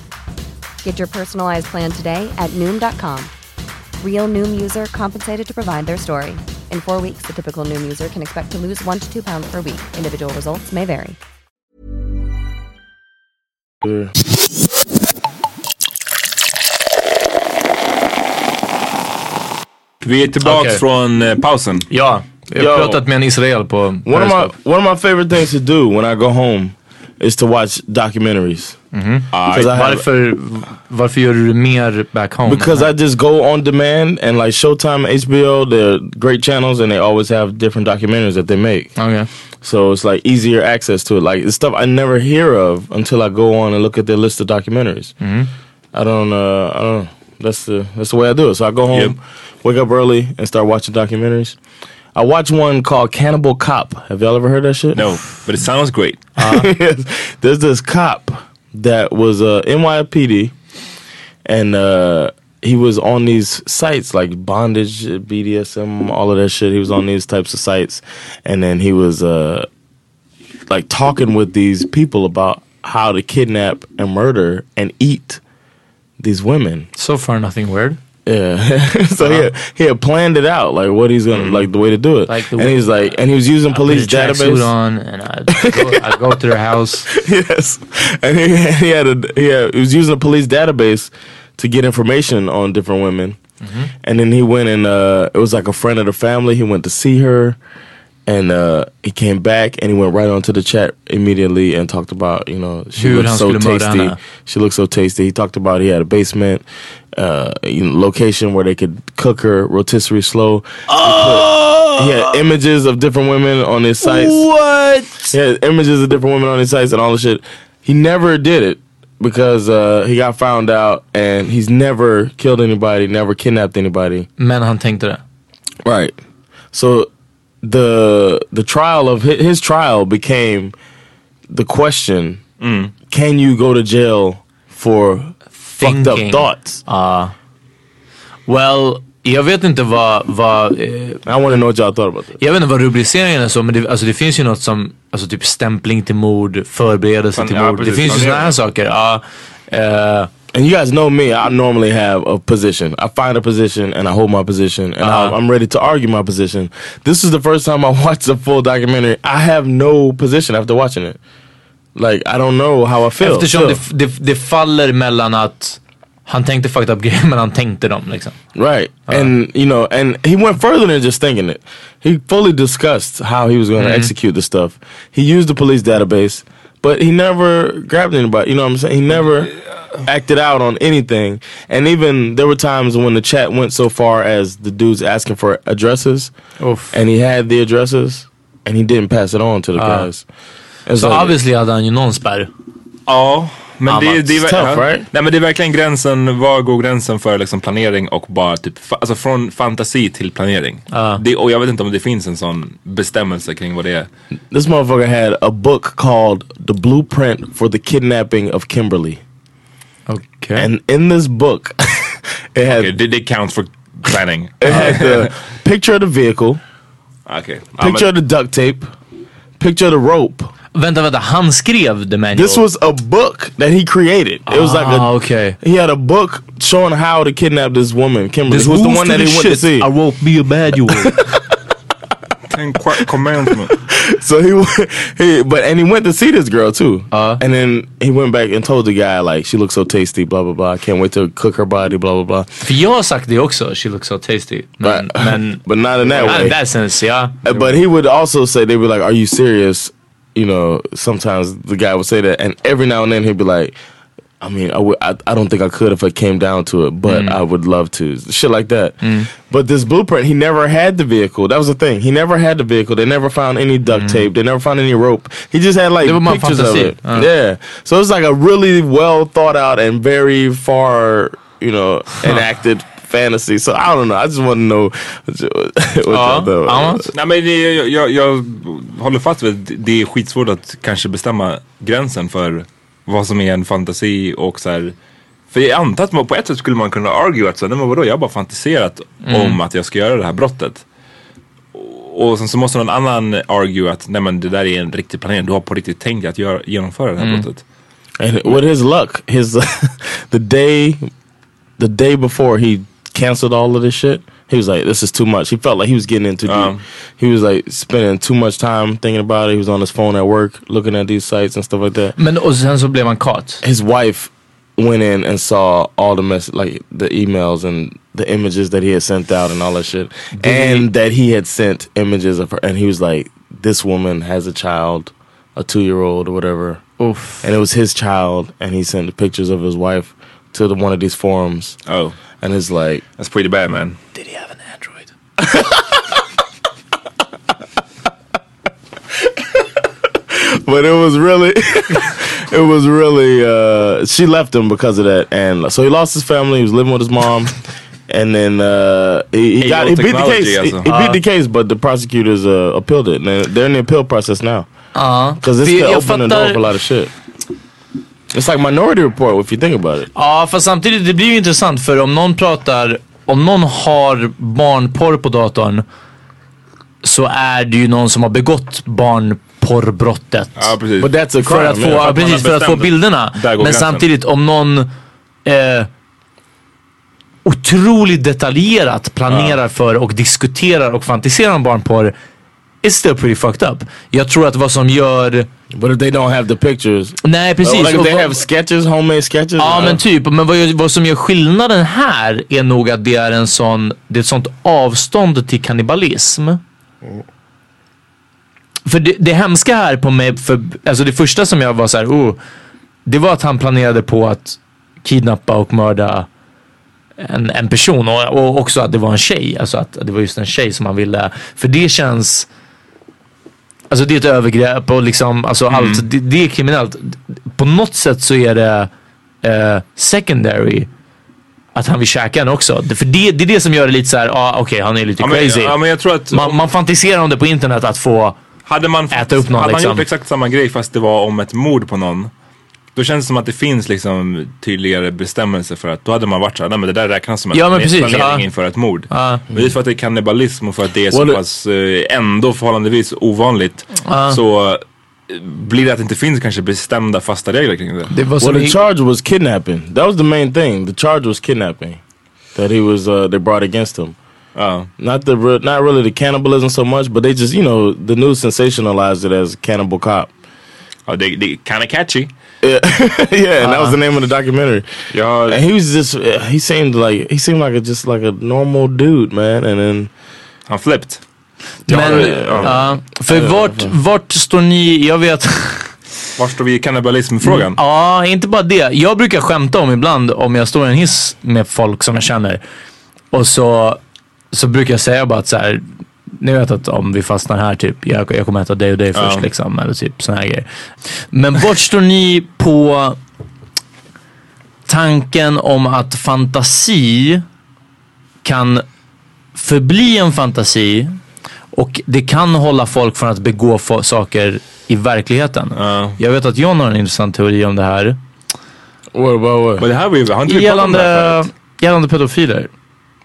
Get your personalized plan today at Noom.com. Real Noom user compensated to provide their story. In four weeks, the typical Noom user can expect to lose one to two pounds per week. Individual results may vary. Vi är tillbaks Okej. från eh, pausen. Ja, jag har Yo. pratat med en israel på One of my one of my favorite things to do when I go home is to watch documentaries. Because I have, Varför, varför gör du det mer back home? because I just go on demand and like Showtime, HBO, they're great channels and they always have different documentaries that they make. Okay. So it's like easier access to it. Like it's stuff I never hear of until I go on and look at their list of documentaries. I don't. Uh, I don't. That's the that's the way I do it. So I go home, Yep. wake up early, and start watching documentaries. I watched one called Cannibal Cop. Have y'all ever heard that shit? No, but it sounds great. <laughs> Yes. There's this cop that was uh, NYPD, and uh, he was on these sites like bondage, BDSM, all of that shit. He was on these types of sites, and then he was uh, like talking with these people about how to kidnap and murder and eat these women. So far nothing weird. Yeah. <laughs> so he, had, uh-huh. he had planned it out, like what he's gonna mm-hmm. like the way to do it. Like the and way- he's like, and he was using police a tracksuit database. on and I <laughs> go, I go to their house. <laughs> yes, and he, he had a he, had, he was using a police database to get information on different women, mm-hmm. and then he went and uh, it was like a friend of the family. He went to see her, and uh, he came back and he went right onto the chat immediately and talked about you know she Hur looks so tasty. She looks so tasty. He talked about he had a basement, uh, you know, location where they could cook her rotisserie slow. He had images of different women on his sites. What? He had images of different women on his sites and all this shit. He never did it because uh, he got found out and he's never killed anybody, never kidnapped anybody. Men han tänkte det. Right. So the the trial of his, his trial became the question: Can you go to jail for fucked up Thinking. thoughts? Well, jag vet inte vad, vad eh, I want to know what y'all thought about this. jag vet inte vad rubriceringen är så men det, alltså det finns ju något som, alltså typ stämpling till mord, förberedelse Fan, till ja, mord. det precis. finns ju sådana här saker. Ja, eh, And you guys know me, I normally have a position. I find a position and I hold my position and I'm, uh-huh. I'm ready to argue my position. This is the first time I <laughs> watched a full documentary. I have no position after watching it. Like, I don't know how I feel. eftersom still. det, det, det faller mellan att han tänkte fucked up <laughs> grejer men han tänkte dem liksom. Right. and, you know, and he went further than just thinking it. He fully discussed how he was going to mm-hmm. execute the stuff. He used the police database, but he never grabbed anybody. You know what I'm saying? He never acted out on anything. And even there were times when the chat went so far as the dudes asking for addresses, Oof. and he had the addresses, and he didn't pass it on to the ah. guys. It's Så like- obviously hade han ju någon spärr. Ja, men det, men det, är tough, ja. right? Nej men det är verkligen gränsen, var går gränsen för liksom planering och bara typ, fa- alltså från fantasi till planering. Det, och jag vet inte om det finns en sån bestämmelse kring vad det är. this motherfucker had a book called The Blueprint for the Kidnapping of Kimberly. Okej. And in this book, <laughs> it had Okay, det, det counts for planning. <laughs> it had the picture of the vehicle, men- picture of the duct tape, picture of the rope. Vänta, vänta. Han skrev the manual. This was a book that he created. It was like Ah, a okay. He had a book showing how to kidnap this woman, Kimberly. This was the one that the he went to see. I won't be a manual. <laughs> Ten qu- commandment. <laughs> So he, went- he, but and he went to see this girl too. Uh. and then he went back and told the guy like she looks so tasty, blah blah blah. I can't wait to cook her body, blah blah blah. För jag har sagt det också. She looks so tasty. Men, Right. <laughs> men but not in that not way. in that sense, ja. Uh, But he would also say they'd be like, "Are you serious?" You know, sometimes the guy would say that, and every now and then he'd be like, I mean, I, would, I, I don't think I could if I came down to it, but I would love to. Shit like that. But this blueprint, he never had the vehicle. That was the thing. He never had the vehicle. They never found any duct tape. They never found any rope. He just had like pictures of it. Ja. Yeah. So it's like a really well thought out and very far, you know, enacted fantasy. So I don't know. I just want to know <laughs> y'all thought. Nej, men det, jag, jag, jag håller fast vid att det är skitsvårt att kanske bestämma gränsen för vad som är en fantasi och så här. För jag antar att man, på ett sätt skulle man kunna argue att så, nej men vadå, jag har bara fantiserat Mm. om att jag ska göra det här brottet. Och, och sen så måste någon annan argue att nej men det där är en riktig planering. Du har på riktigt tänkt att göra, genomföra det här Mm. brottet. And with his luck, his <laughs> the day, the day before he canceled all of this shit, he was like, "This is too much." He felt like he was getting in too deep. Um, he was like spending too much time thinking about it. He was on his phone at work, looking at these sites and stuff like that. Men och sen så blev han caught. His wife went in and saw all the mess, like the emails and the images that he had sent out and all that shit, Did and that he had sent images of her, and he was like, "This woman has a child, a two-year-old or whatever." Oof. and it was his child, and he sent pictures of his wife to the, one of these forums. Oh, and it's like that's pretty bad, man. Did he have an android? <laughs> but it was really, <laughs> it was really. Uh, she left him because of that, and so he lost his family. He was living with his mom, and then uh, he, he got he beat the case. He, alltså. he beat Uh. the case, but the prosecutors uh, appealed it. And they're- they're in the appeal process now. Ja. Because this För could jag open the door fattar- for a lot of shit. It's like Minority Report if you think about it. Ja, fast samtidigt det blir ju intressant för om någon pratar, om någon har barnporr på datorn så är det ju någon som har begått barnporrbrottet. Ja, precis. But that's a För crime, att få, yeah. ja, För precis, för att få bilderna. Men gränsen. samtidigt om någon eh, otroligt detaljerat planerar för och diskuterar och fantiserar om barnporr It's still pretty fucked up. Jag tror att vad som gör... But if they don't have the pictures. Nej precis. Like if they have sketches, homemade sketches. Ja uh, men typ, men vad, vad som gör skillnaden här är nog att det är en sån, det är ett sånt avstånd till kannibalism. För det, det hemska här på mig, för, alltså det första som jag var så här, oh, det var att han planerade på att kidnappa och mörda en, en person och, och också att det var en tjej, alltså att det var just en tjej som han ville, för det känns Alltså det är ett övergrepp och liksom, alltså allt, det, det är kriminellt. På något sätt så är det eh, secondary att han vill käka henne också. För det, det är det som gör det lite så här, ah, okej han är lite Ja, men- crazy. ja, men jag tror att- man, man fantiserar om det på internet att få Hade man, äta upp någon hade man liksom. gjort exakt samma grej fast det var om ett mord på någon. Då känns det som att det finns liksom tydligare bestämmelser för att då hade man varit såhär, nej men det där räknas som en Ja, men precis, planering ja. inför ett mord. Ja. Men just för att det är kannibalism och för att det är så Well, pass eh, ändå förhållandevis ovanligt Ja. så eh, blir det att det inte finns kanske bestämda fasta regler kring det. Det well, the charge was kidnapping. That was the main thing. The charge was kidnapping that he was uh, they brought against him. Ja. Not the re- not really the cannibalism so much, but they just you know the news sensationalized it as cannibal cop. Ja, det, det är kinda catchy. Yeah, <laughs> yeah, and that was the name of the documentary. Ja, And he was just he seemed like he seemed like a just like a normal dude, man. And then han flipped. men, ja. för vart, vart står ni, jag vet Var står vi i kannibalismfrågan? Ja, inte bara det. Jag brukar skämta om ibland om jag står i en hiss med folk som jag känner. Och så, så brukar jag säga bara att så här. Ni vet att om vi fastnar här typ, jag, jag kommer äta dig och dig Ja. först liksom. Eller typ såna här grejer. Men vart står ni på tanken om att fantasi kan förbli en fantasi och det kan hålla folk från att begå saker i verkligheten. Ja. Jag vet att John har en intressant teori om det här. what about what? Men det här har vi, har inte vi pratat om det här Gällande, förut? gällande pedofiler.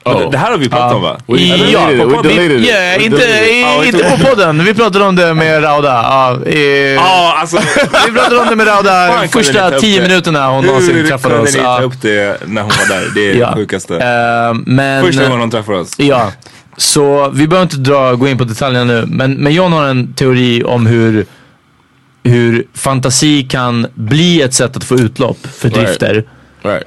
Men det- här har vi pratat om va? We ja, på We it. Ja, We inte, i- Ja, inte på podden. Vi pratade om det med Rauda. Ja, i, Ja, alltså. Vi pratade om det med Rauda kunde första tio minuterna hon Hur någonsin träffade kunde oss. ni ta upp det när hon var där? Det är Ja. det sjukaste. Eh, men, Första gången hon träffade oss. Ja, så vi behöver inte dra, gå in på detaljerna nu. Men, men John har en teori om hur, hur fantasi kan bli ett sätt att få utlopp för drifter. Right.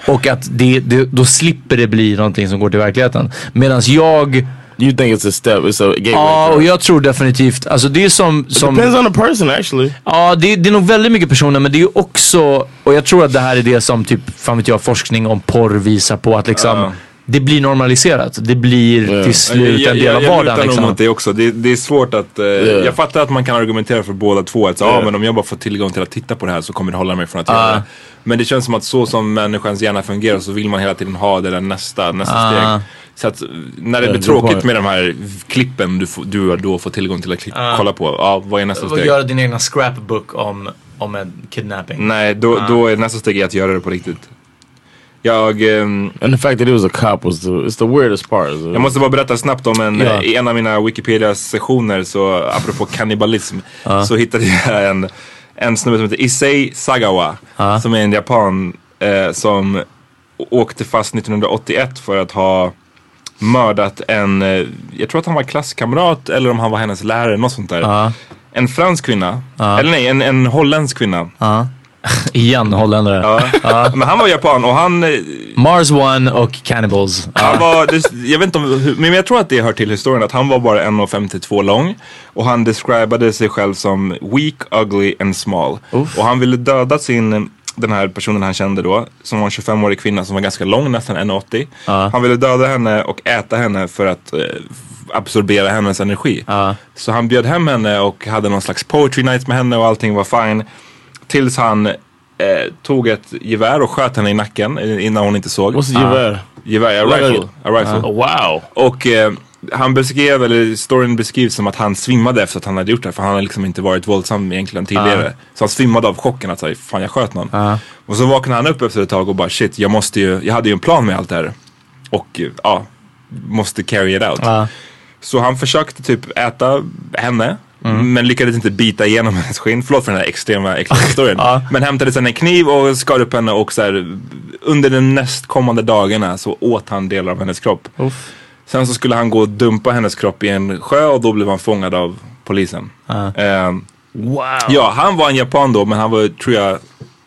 Och att det, det, då slipper det bli någonting som går till verkligheten. Medan jag you think it's a step, it's a gateway. Ja, och jag tror definitivt, alltså det är som... It som depends on the person actually. Ja, det, det är nog väldigt mycket personer men det är ju också, och jag tror att det här är det som typ, fan vet jag, forskning om porr visar på att liksom Ja. Det blir normaliserat. Det blir till slut en del av jag vardagen lutar nog liksom. mot det också. Det, det är svårt att... eh, Jag fattar att man kan argumentera för båda två. Att, så, ja, Yeah. men om jag bara får tillgång till att titta på det här så kommer det hålla mig från att Ah. göra det. Men det känns som att så som människans hjärna fungerar så vill man hela tiden ha det där nästa, nästa Ah. steg. Så att när det Yeah, blir tråkigt med de här klippen du, får, du då får tillgång till att klipp, Ah. kolla på. Ja, vad är nästa Och steg? göra din egna scrapbook om, om en kidnapping. Nej, då, Ah. då är nästa steg att göra det på riktigt. Jag... ehm, And the fact that he was a cop was the it's the weirdest part. Jag måste bara berätta snabbt om en, Ja. i en av mina Wikipedia-sessioner så apropå <laughs> kannibalism så hittade jag en, en snubbe som heter Issei Sagawa som är en japan eh, som åkte fast 1981 för att ha mördat en, eh, jag tror att han var klasskamrat eller om han var hennes lärare, något sånt där. Ja. En fransk kvinna, eller nej, en, en holländsk kvinna. Ja. <laughs> Igen holländare. Ja. Men han var japan och han eh, Mars One och Cannibals. Han var, jag vet inte om, men jag tror att det hör till historien att han var bara 1,52 lång och han describade sig själv som weak, ugly and small. Och han ville döda sin, den här personen han kände då, som var en 25-årig kvinna som var ganska lång, nästan 1,80. Ja. Han ville döda henne och äta henne för att eh, absorbera hennes energi. Ja. Så han bjöd hem henne och hade någon slags poetry night med henne och allting var fine. Tills han eh, tog ett gevär och sköt henne i nacken eh, innan hon inte såg. What's gevär? Gevär, a rifle. A rifle. Oh, wow. Och eh, han beskrev, eller storyn beskrivs som att han svimmade efter att han hade gjort det. För han hade liksom inte varit våldsam egentligen tidigare. Så han svimmade av chocken att säga, fan jag sköt någon. Och så vaknade han upp efter ett tag och bara shit, jag måste ju, jag hade ju en plan med allt det här. Och eh, ja, måste carry it out. Så han försökte typ äta henne. Men lyckades inte bita igenom hennes skinn. Förlåt för den här extrema äckliga historien. <laughs> Ja. Men hämtade sen en kniv och skar upp henne och så här, under de nästkommande dagarna så åt han delar av hennes kropp. Uff. Sen så skulle han gå och dumpa hennes kropp i en sjö och då blev han fångad av polisen. Ehm, Wow. ja, han var en japan då men han var, tror jag,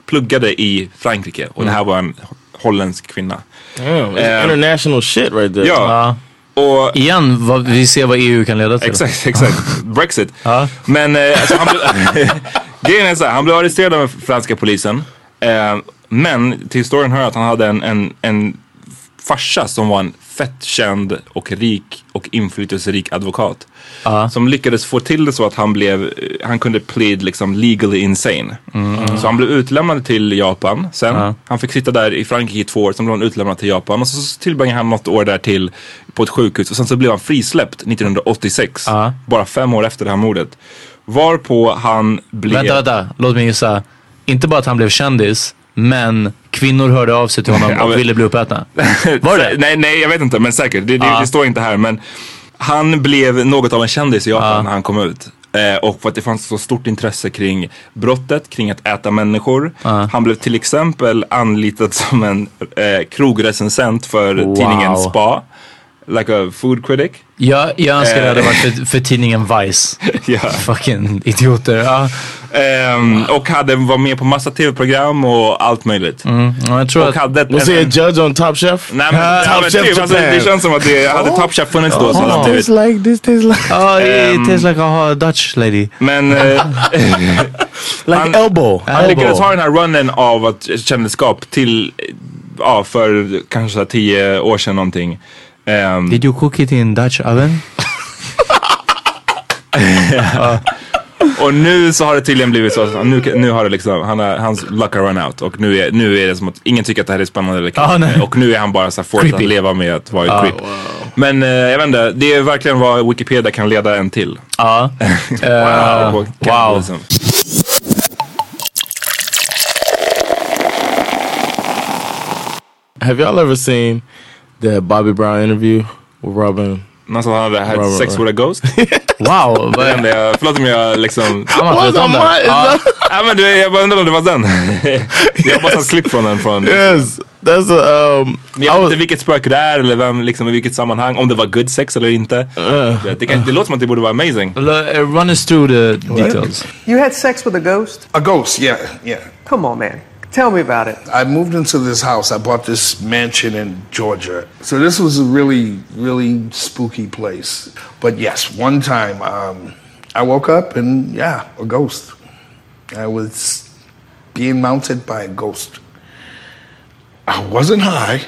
pluggade i Frankrike. Och det här var en holländsk kvinna. Damn, Um, international shit right there. Ja, Ja. Och Igen, vad, vi ser vad EU kan leda till. Exakt, exakt. <laughs> Brexit. Ja. Men eh, alltså, han <laughs> grejen är så här, han blev arresterad av franska polisen. Eh, men till historien hör att han hade en, en, en farsa som var en fett känd och rik och inflytelserik advokat. Ja. Som lyckades få till det så att han blev, han kunde plead liksom legally insane. Så han blev utlämnad till Japan sen. Ja. Han fick sitta där i Frankrike i två år, sen blev han utlämnad till Japan. Och så tillbringade han något år där till på ett sjukhus. Och sen så blev han frisläppt 1986. Ja. Bara fem år efter det här mordet. Varpå han blev... Vänta, vänta. Låt mig gissa. Inte bara att han blev kändis, men kvinnor hörde av sig till honom <laughs> Ja, och ville bli uppätna. <laughs> Var det? Nej, nej jag vet inte men säkert. Det, det, Ja. det står inte här men han blev något av en kändis i Japan Ja. när han kom ut. Eh, och för att det fanns så stort intresse kring brottet, kring att äta människor. Ja. Han blev till exempel anlitad som en eh, krogrecensent för Wow. tidningen Spa. Like a food critic. Jag, jag önskar det hade Eh. varit för, för tidningen Vice. <laughs> Ja. Fucking idioter. Ja. Ehm, och hade, var med på massa tv-program och allt möjligt. Mm. Ja, jag tror Och att... hade Was en, he a judge on Top Chef? Nej men, <laughs> ja, Top men Chef typ, alltså, det känns som att det, hade Top Chef funnits då så hade han blivit Tastes like this, tastes like Ja, Ehm. it tastes like a Dutch lady. Men eh, <laughs> like Han- elbow. han lyckades ha den här runnen av att kändisskap till, ja för kanske så här tio år sedan någonting. Ehm, Did you cook it in Dutch oven? <laughs> och nu så har det tydligen blivit så att nu, nu har det liksom, han har, hans luck har run out och nu är, nu är det som att ingen tycker att det här är spännande eller kul. Nej. Och nu är han bara så forced att leva med att vara Ah, creep. Men eh, jag vet inte, det är verkligen vad Wikipedia kan leda en till. Ja. <laughs> Eh, Och wow. cannibalism. Have y'all ever seen the Bobby Brown interview with Robin? Någon som hade had Right, sex right. with a ghost. <laughs> Wow. Det enda jag, förlåt om jag liksom... Han har inte vet om det. Ja. Ja men du, jag bara undrade om det var den. jag har bara sett klipp från den från... Yes, that's a um. Men jag vet inte vilket spöke det är eller vem, liksom, i vilket sammanhang. Om det var good sex eller inte. Uh, Det, kan, det låter som att det borde vara amazing. Uh, Run us through the details. You had sex with a ghost? A ghost, yeah, yeah. Come on, man. Tell me about it. I moved into this house. I bought this mansion in Georgia. So this was a really, really spooky place. But yes, one time um, I woke up and yeah, a ghost. I was being mounted by a ghost. I wasn't high.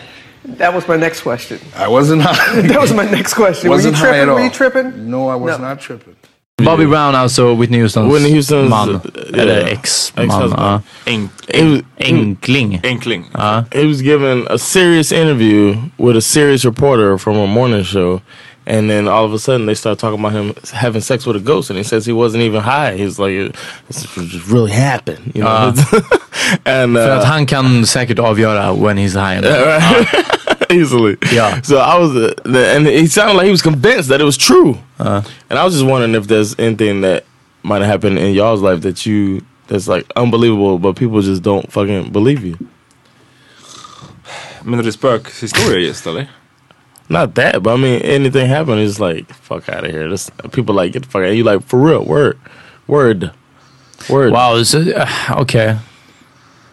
That was my next question. I wasn't <laughs> high. that was my next question. Were you Wasn't high tripping? at Were you tripping? No, I was No. not tripping. Bobby Brown alltså Whitney Houstons, Whitney Houstons, man. uh, Eller ex-man. Enk, It Enkling. enkling. Ja. he was given a serious interview with a serious reporter from a morning show. And then all of a sudden they start talking about him having sex with a ghost, and he says he wasn't even high. He's like, "This just really happened," you know. <laughs> and För uh, att han kan säkert avgöra when he's high. <laughs> <laughs> easily. Yeah. So I was, uh, the, and he sounded like he was convinced that it was true. and I was just wondering if there's anything that might have happened in y'all's life that you that's like unbelievable, but people just don't fucking believe you. Menar du spökhistorier just eller? Not that, but I mean, anything happened, it's like fuck out of here. This, people like get the fuck out. You like for real? Word, word, word. Wow, så, uh, okej.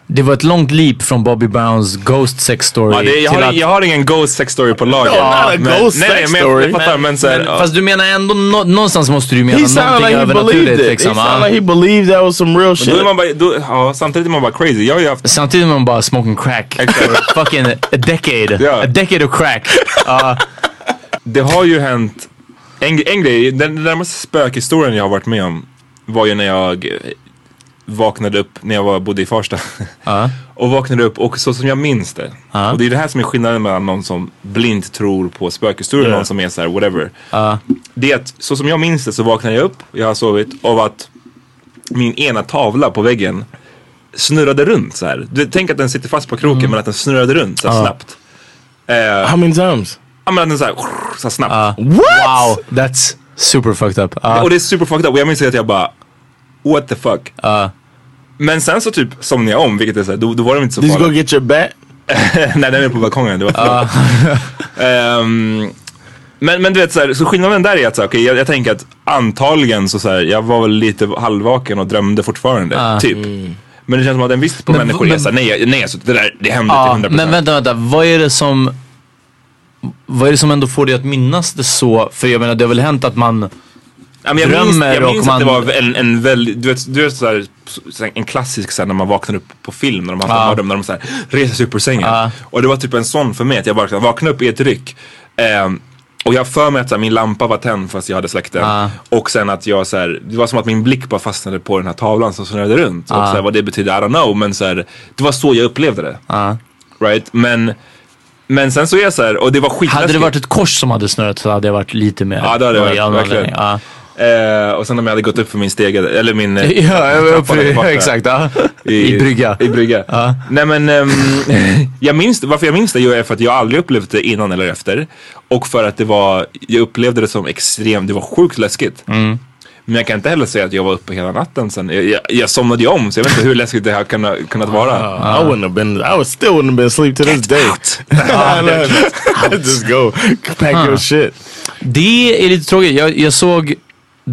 Det var ett långt leap från Bobby Browns Ghost Sex Story Ja, det, jag, till har, att... jag har ingen ghost sex story på lager. No, not a men, ghost nej, nej, sex men jag, story. fattar, men, så här, Men, ja. fast du menar ändå, nå- någonstans måste du mena He någonting like he believed övernaturligt it. liksom. He ja. sounded like he believed that was some real Men shit. då man bara, då, ja, samtidigt är man bara crazy. Jag har ju haft Samtidigt är man bara smoking crack. <laughs> Fucking a decade. Ja. A decade of crack. Ja. Det har ju hänt, en, en grej, den, den närmaste spökhistorien jag har varit med om var ju när jag vaknade upp när jag var, bodde i Farsta. <laughs> Ja. och vaknade upp och så som jag minns det. Ja. Och det är det här som är skillnaden mellan någon som blint tror på spökhistorier och Ja. någon som är så här whatever. Ja. Det är att så som jag minns det så vaknade jag upp, jag har sovit, av att min ena tavla på väggen snurrade runt så här. Du, tänk att den sitter fast på kroken men att den snurrade runt så snabbt. Eh, How many times? Ja men att den så här, så här snabbt. What? Wow, that's super fucked up. Och det är super fucked up och jag minns att jag bara What the fuck. Men sen så typ somnade jag om vilket är såhär, då, då var de inte så Did you go farliga. get your bat? <laughs> Nej den är på balkongen, det var uh. <laughs> Men, men du vet såhär, så skillnaden där är att så, okej, jag, jag tänker att antagligen så, så här, jag var väl lite halvvaken och drömde fortfarande. Ja. Typ. Men det känns som att en viss av Men- människor är men- såhär, nej, nej alltså, det där det hände Ja, till 100%. men vänta, vänta. Vad är det som... Vad är det som ändå får dig att minnas det så? För jag menar, det har väl hänt att man Ja, men jag minns, jag minns och att det man... var en, en väldigt, du vet, du vet såhär, så här, en klassisk såhär, när man vaknar upp på film när de har en mardröm, när de såhär, reser sig upp ur sängen. Ja. Och det var typ en sån för mig, att jag bara vaknade upp i ett ryck. Ehm, och jag för mig att så här, min lampa var tänd fast jag hade släckt den. Ja. Och sen att jag så här, det var som att min blick bara fastnade på den här tavlan som snurrade runt. Och Ja. så här, vad det betyder, I don't know. Men så här, det var så jag upplevde det. Right? Men, men sen så är jag så här, och det var skitläskigt. Hade det varit ett kors som hade snurrat så hade jag varit lite mer... Ja det hade det varit, verkligen. Ja, Eh, och sen om jag hade gått upp för min stege, eller min... <laughs> eh, ja ja, borta. exakt. Ja. I, brygga. I brygga. Ja. Nej men, ehm, <laughs> jag minns, varför jag minns det är för att jag aldrig upplevt det innan eller efter. Och för att det var, jag upplevde det som extremt, det var sjukt läskigt. Mm. Men jag kan inte heller säga att jag var uppe hela natten sen. Jag, jag, jag somnade ju om så jag vet inte hur läskigt det här kunnat, kunnat vara. I wouldn't have been. I would still wouldn't have been asleep to this day. <laughs> Just go pack your shit. Det är lite tråkigt. Jag, jag såg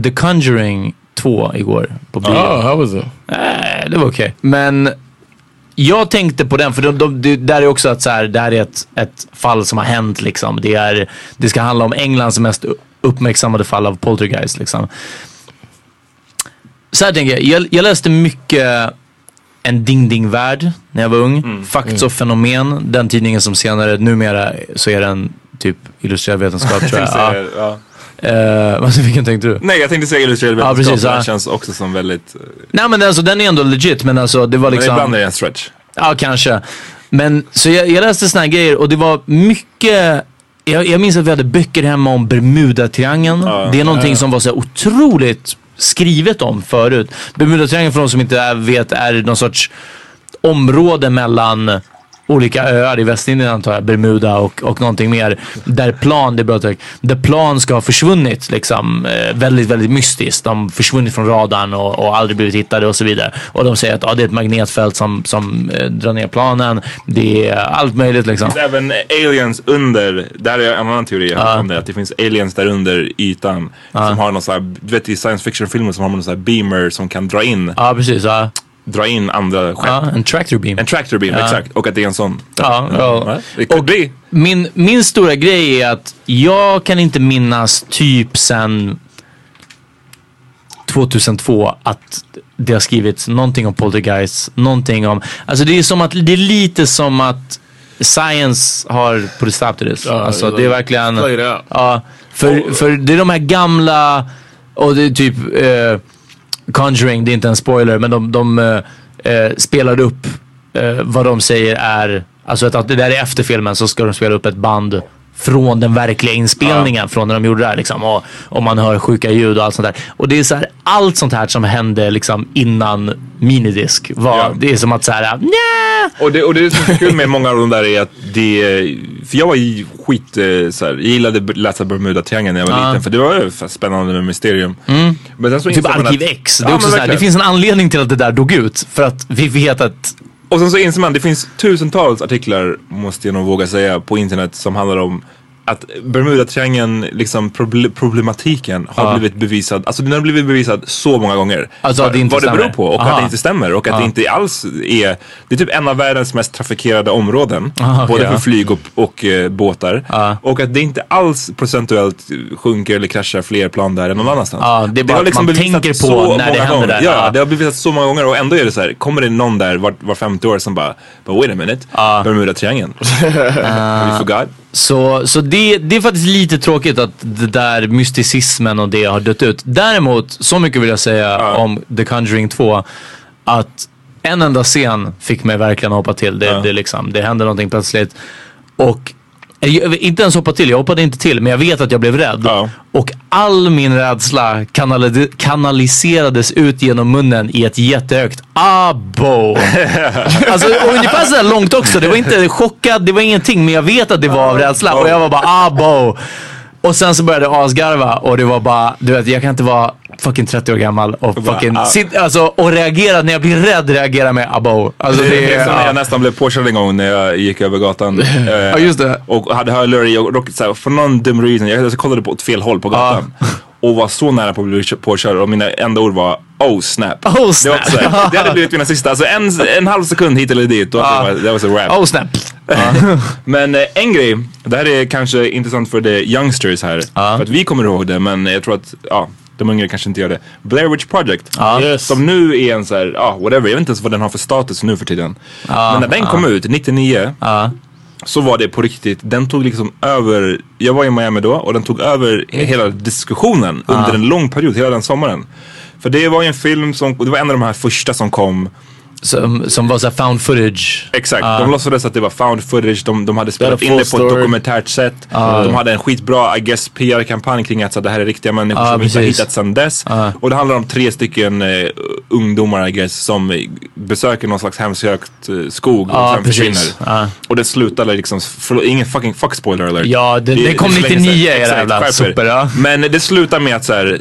The Conjuring 2 igår på bio. Oh, how was it? Eh, det var okej. Men jag tänkte på den, för de, de, det där är också att så här, det här är ett, ett fall som har hänt liksom. Det, är, det ska handla om Englands mest uppmärksammade fall av poltergeist liksom. Så här tänker jag, jag, jag läste mycket En Ding Ding Värld när jag var ung. Mm. Facts och fenomen, den tidningen som senare, numera så är den typ illustrerad vetenskap <laughs> tror jag. Ja. <laughs> vad- vilken tänkte du? Nej jag tänkte säga illustrerad vetenskap, precis, den känns också som väldigt... eh, Nej men alltså den är ändå legit men alltså det var Men liksom. ibland är det en stretch. Ja, kanske. Men så jag, jag läste såna här grejer och det var mycket jag, jag minns att vi hade böcker hemma om Bermuda-triangeln. Ja, det är någonting ja. som var så otroligt skrivet om förut. Bermuda-triangeln för de som inte är, vet är någon sorts område mellan olika öar i Västindien antar jag, Bermuda och, och någonting mer. Där plan, det är bra uttryck, där plan ska ha försvunnit liksom. Eh, väldigt, väldigt mystiskt. De försvunnit från radarn och, och aldrig blivit hittade och så vidare. Och de säger att ja, det är ett magnetfält som, som eh, drar ner planen. Det är allt möjligt liksom. Det finns även aliens under, där är en annan teori jag hört om det, att det finns aliens där under ytan som har någon sån här, du vet i science fiction filmer som har man någon sån här beamer som kan dra in Ja, precis. Ja. Dra in andra skepp. Ja, en tractor beam. En tractor beam, Ja. exakt. Och att det är en sån. Ja, ja. Det could be. Min, min stora grej är att jag kan inte minnas typ sen 2002 att det har skrivits någonting om poltergeist, någonting om, alltså det är som att, det är lite som att science har put a stop to this. Ja, alltså det- är verkligen, ja, för, för det är de här gamla, och det är typ eh, Conjuring, det är inte en spoiler, men de, de eh, eh, spelade upp eh, vad de säger är, alltså att, att det där är efter filmen så ska de spela upp ett band från den verkliga inspelningen från när de gjorde det här liksom. Och, och man hör sjuka ljud och allt sånt där. Och det är så här, allt sånt här som hände liksom innan minidisk var, det är som att så här, nja. Och det, och det är så kul med många av de där är att det, för jag var ju skit eh, så här, jag gillade att läsa Bermuda-triangeln när jag var Ja. liten för det var ju spännande med mysterium. Mm. Men sen så Typ Arkiv X. Det, Ja, är också så här, det finns en anledning till att det där dog ut. För att vi vet att och sen så inser man, det finns tusentals artiklar, måste jag nog våga säga, på internet som handlar om att Bermuda-triangeln, liksom proble- problematiken har Ja. blivit bevisad, alltså den har blivit bevisad så många gånger. Alltså att det inte vad det beror på och Aha. att det inte stämmer och att Ja. det inte alls är, det är typ en av världens mest trafikerade områden. Aha, både ja. för flyg och, och eh, båtar. Och att det inte alls procentuellt sjunker eller kraschar fler plan där än någon annanstans. Ja, det är bara har liksom man tänker på när det händer gånger. där. Ja, det har bevisats så många gånger och ändå är det så här, kommer det någon där var, var femte år som bara, but wait a minute, Bermuda-triangeln. <laughs> You forgot? Så, så det, det är faktiskt lite tråkigt att det där mysticismen och det har dött ut. Däremot, så mycket vill jag säga om The Conjuring 2. Att en enda scen fick mig verkligen hoppa till. Det, det, liksom, det hände någonting plötsligt. Och jag, inte ens hoppa till, jag hoppade inte till. Men jag vet att jag blev rädd. Och all min rädsla kanali- kanaliserades ut genom munnen i ett jättehögt abo. <laughs> alltså ungefär sådär långt också. Det var inte chockad, det var ingenting. Men jag vet att det var av rädsla. Och jag var bara abo. Och sen så började jag asgarva och det var bara, du vet jag kan inte vara fucking 30 år gammal och fucking ah. sit, alltså, och reagera när jag blir rädd reagera med abo. Alltså det, det är ja. jag nästan blev påkörd en gång när jag gick över gatan. Eh, <laughs> Ja, just det. Och hade hörlurar i och råkade, så här, för någon dum reason, jag, jag kollade på åt fel håll på gatan. Och var så nära på att bli påkörd och mina enda ord var oh snap. Oh, Det, var snap. också, så här, det hade blivit mina sista, alltså en, en halv sekund hit eller dit och Ja. det var, det var så rap. Oh snap. <laughs> Men eh, en grej, det här är kanske intressant för the youngsters här. För att vi kommer ihåg det men jag tror att ja, de yngre kanske inte gör det. Blair Witch Project. Yes. Som nu är en så här, ja whatever, jag vet inte ens vad den har för status nu för tiden. Ja, men när den kom ut, 99. Så var det på riktigt, den tog liksom över, jag var i Miami då och den tog över hela diskussionen under en lång period, hela den sommaren. För det var ju en film som, det var en av de här första som kom Som, som var såhär found footage. Exakt, Ja. de låtsades att det var found footage, de, de hade spelat Det in det på ett dokumentärt sätt. Ja. De hade en skitbra, I guess, PR-kampanj kring att så, det här är riktiga människor Ja, som vi inte har precis. hittat sedan dess. Och det handlar om tre stycken eh, ungdomar, I guess, som besöker någon slags hemsökt eh, skog och sen precis. försvinner. Och det slutade liksom, förlåt, ingen fucking fuck spoiler alert. Ja, det- är- det kom är så länge 99 sedan. era jävla er. super. Men det slutar med att så här,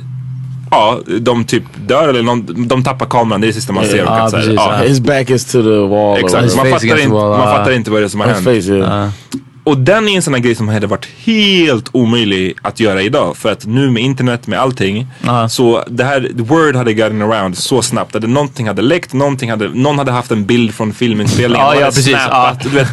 Ja, de typ dör eller någon, de tappar kameran, det är det sista man ser. Så här, precis, ja. His back is to the wall. Exakt, man, fattar inte, man fattar inte vad det är som har His hänt. Och den är en sån här grej som hade varit helt omöjlig att göra idag. För att nu med internet, med allting. Så det här, the word hade gotten around så snabbt. Att någonting hade läckt, någonting hade, någon hade haft en bild från filminspelningen. <laughs> Ja, någon ja, hade precis. snappat, du vet.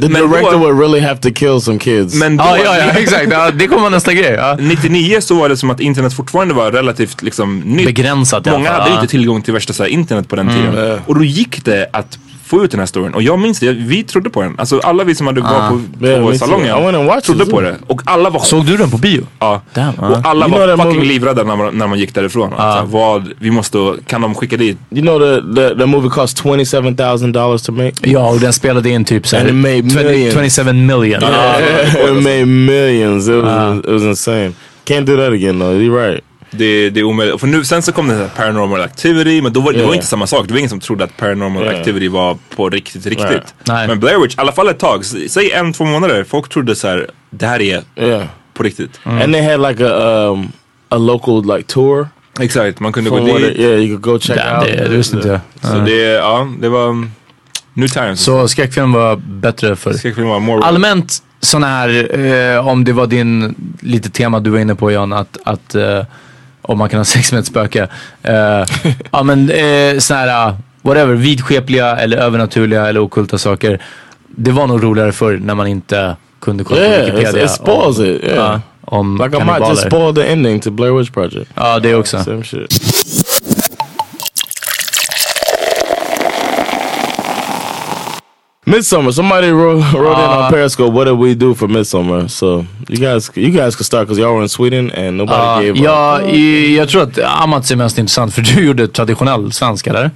The Men director då- would really have to kill some kids. Men då, Ja, ja, ja, exakt. Ja, det kommer nästa grej. Ja. 99 så var det som att internet fortfarande var relativt liksom nytt. Begränsat Många hade ja. inte tillgång till värsta så här, internet på den Mm. tiden. Ja. Och då gick det att få ut den här storyn. Och jag minns det, vi trodde på den. Alltså alla vi som hade Ah. var på, Yeah, på me too. I went and salongen watched trodde it på det. Och alla var... Såg du den på bio? Ja. Damn, och ja. alla var fucking movie- livrädda när man, när man gick därifrån. Alltså, vad, vi måste, kan de skicka dit? You know the, the, the movie cost $27,000 to make? Ja, och den spelade in typ såhär And it made 20, millions. 27 million. <laughs> it <laughs> made millions. It was, it was insane. Can't do that again though. You're right. Det, det är omöjligt. För nu, sen så kom det här paranormal activity, men då var, det var Yeah. inte samma sak. Det var ingen som trodde att paranormal Yeah. activity var på riktigt, riktigt. Nej. Men Blair Witch, i alla fall ett tag, säg en, två månader, folk trodde så här, det här är Yeah. på riktigt. And they had like a um, a local like tour. Exakt, man kunde gå dit. it- yeah, you could go check Damn, out. det, det visste inte jag. Så det, ja, det var um, new times. Så skräckfilm var bättre för Skräckfilm var more Allmänt sån här, eh, om det var din, lite tema du var inne på Jan, att, att eh, om man kan ha <laughs> sex med ett spöke. Eh, ja men eh, sån här, uh, whatever, vidskepliga eller övernaturliga eller okulta saker. Det var nog roligare förr när man inte kunde kolla Yeah, på Wikipedia. it's- it spoils om, it, yeah. Ja, om Like I might just kannibaler. spoil the ending to Blair Witch Project. Ja, det också. Same shit. Midsummer. Somebody wrote, wrote in Uh, on Periscope. What did we do for Midsummer? So you guys, you guys can start because y'all were in Sweden and nobody Ja, gave. ja, i, jag tror att Amats är mest intressant för du gjorde traditionell svensk eller?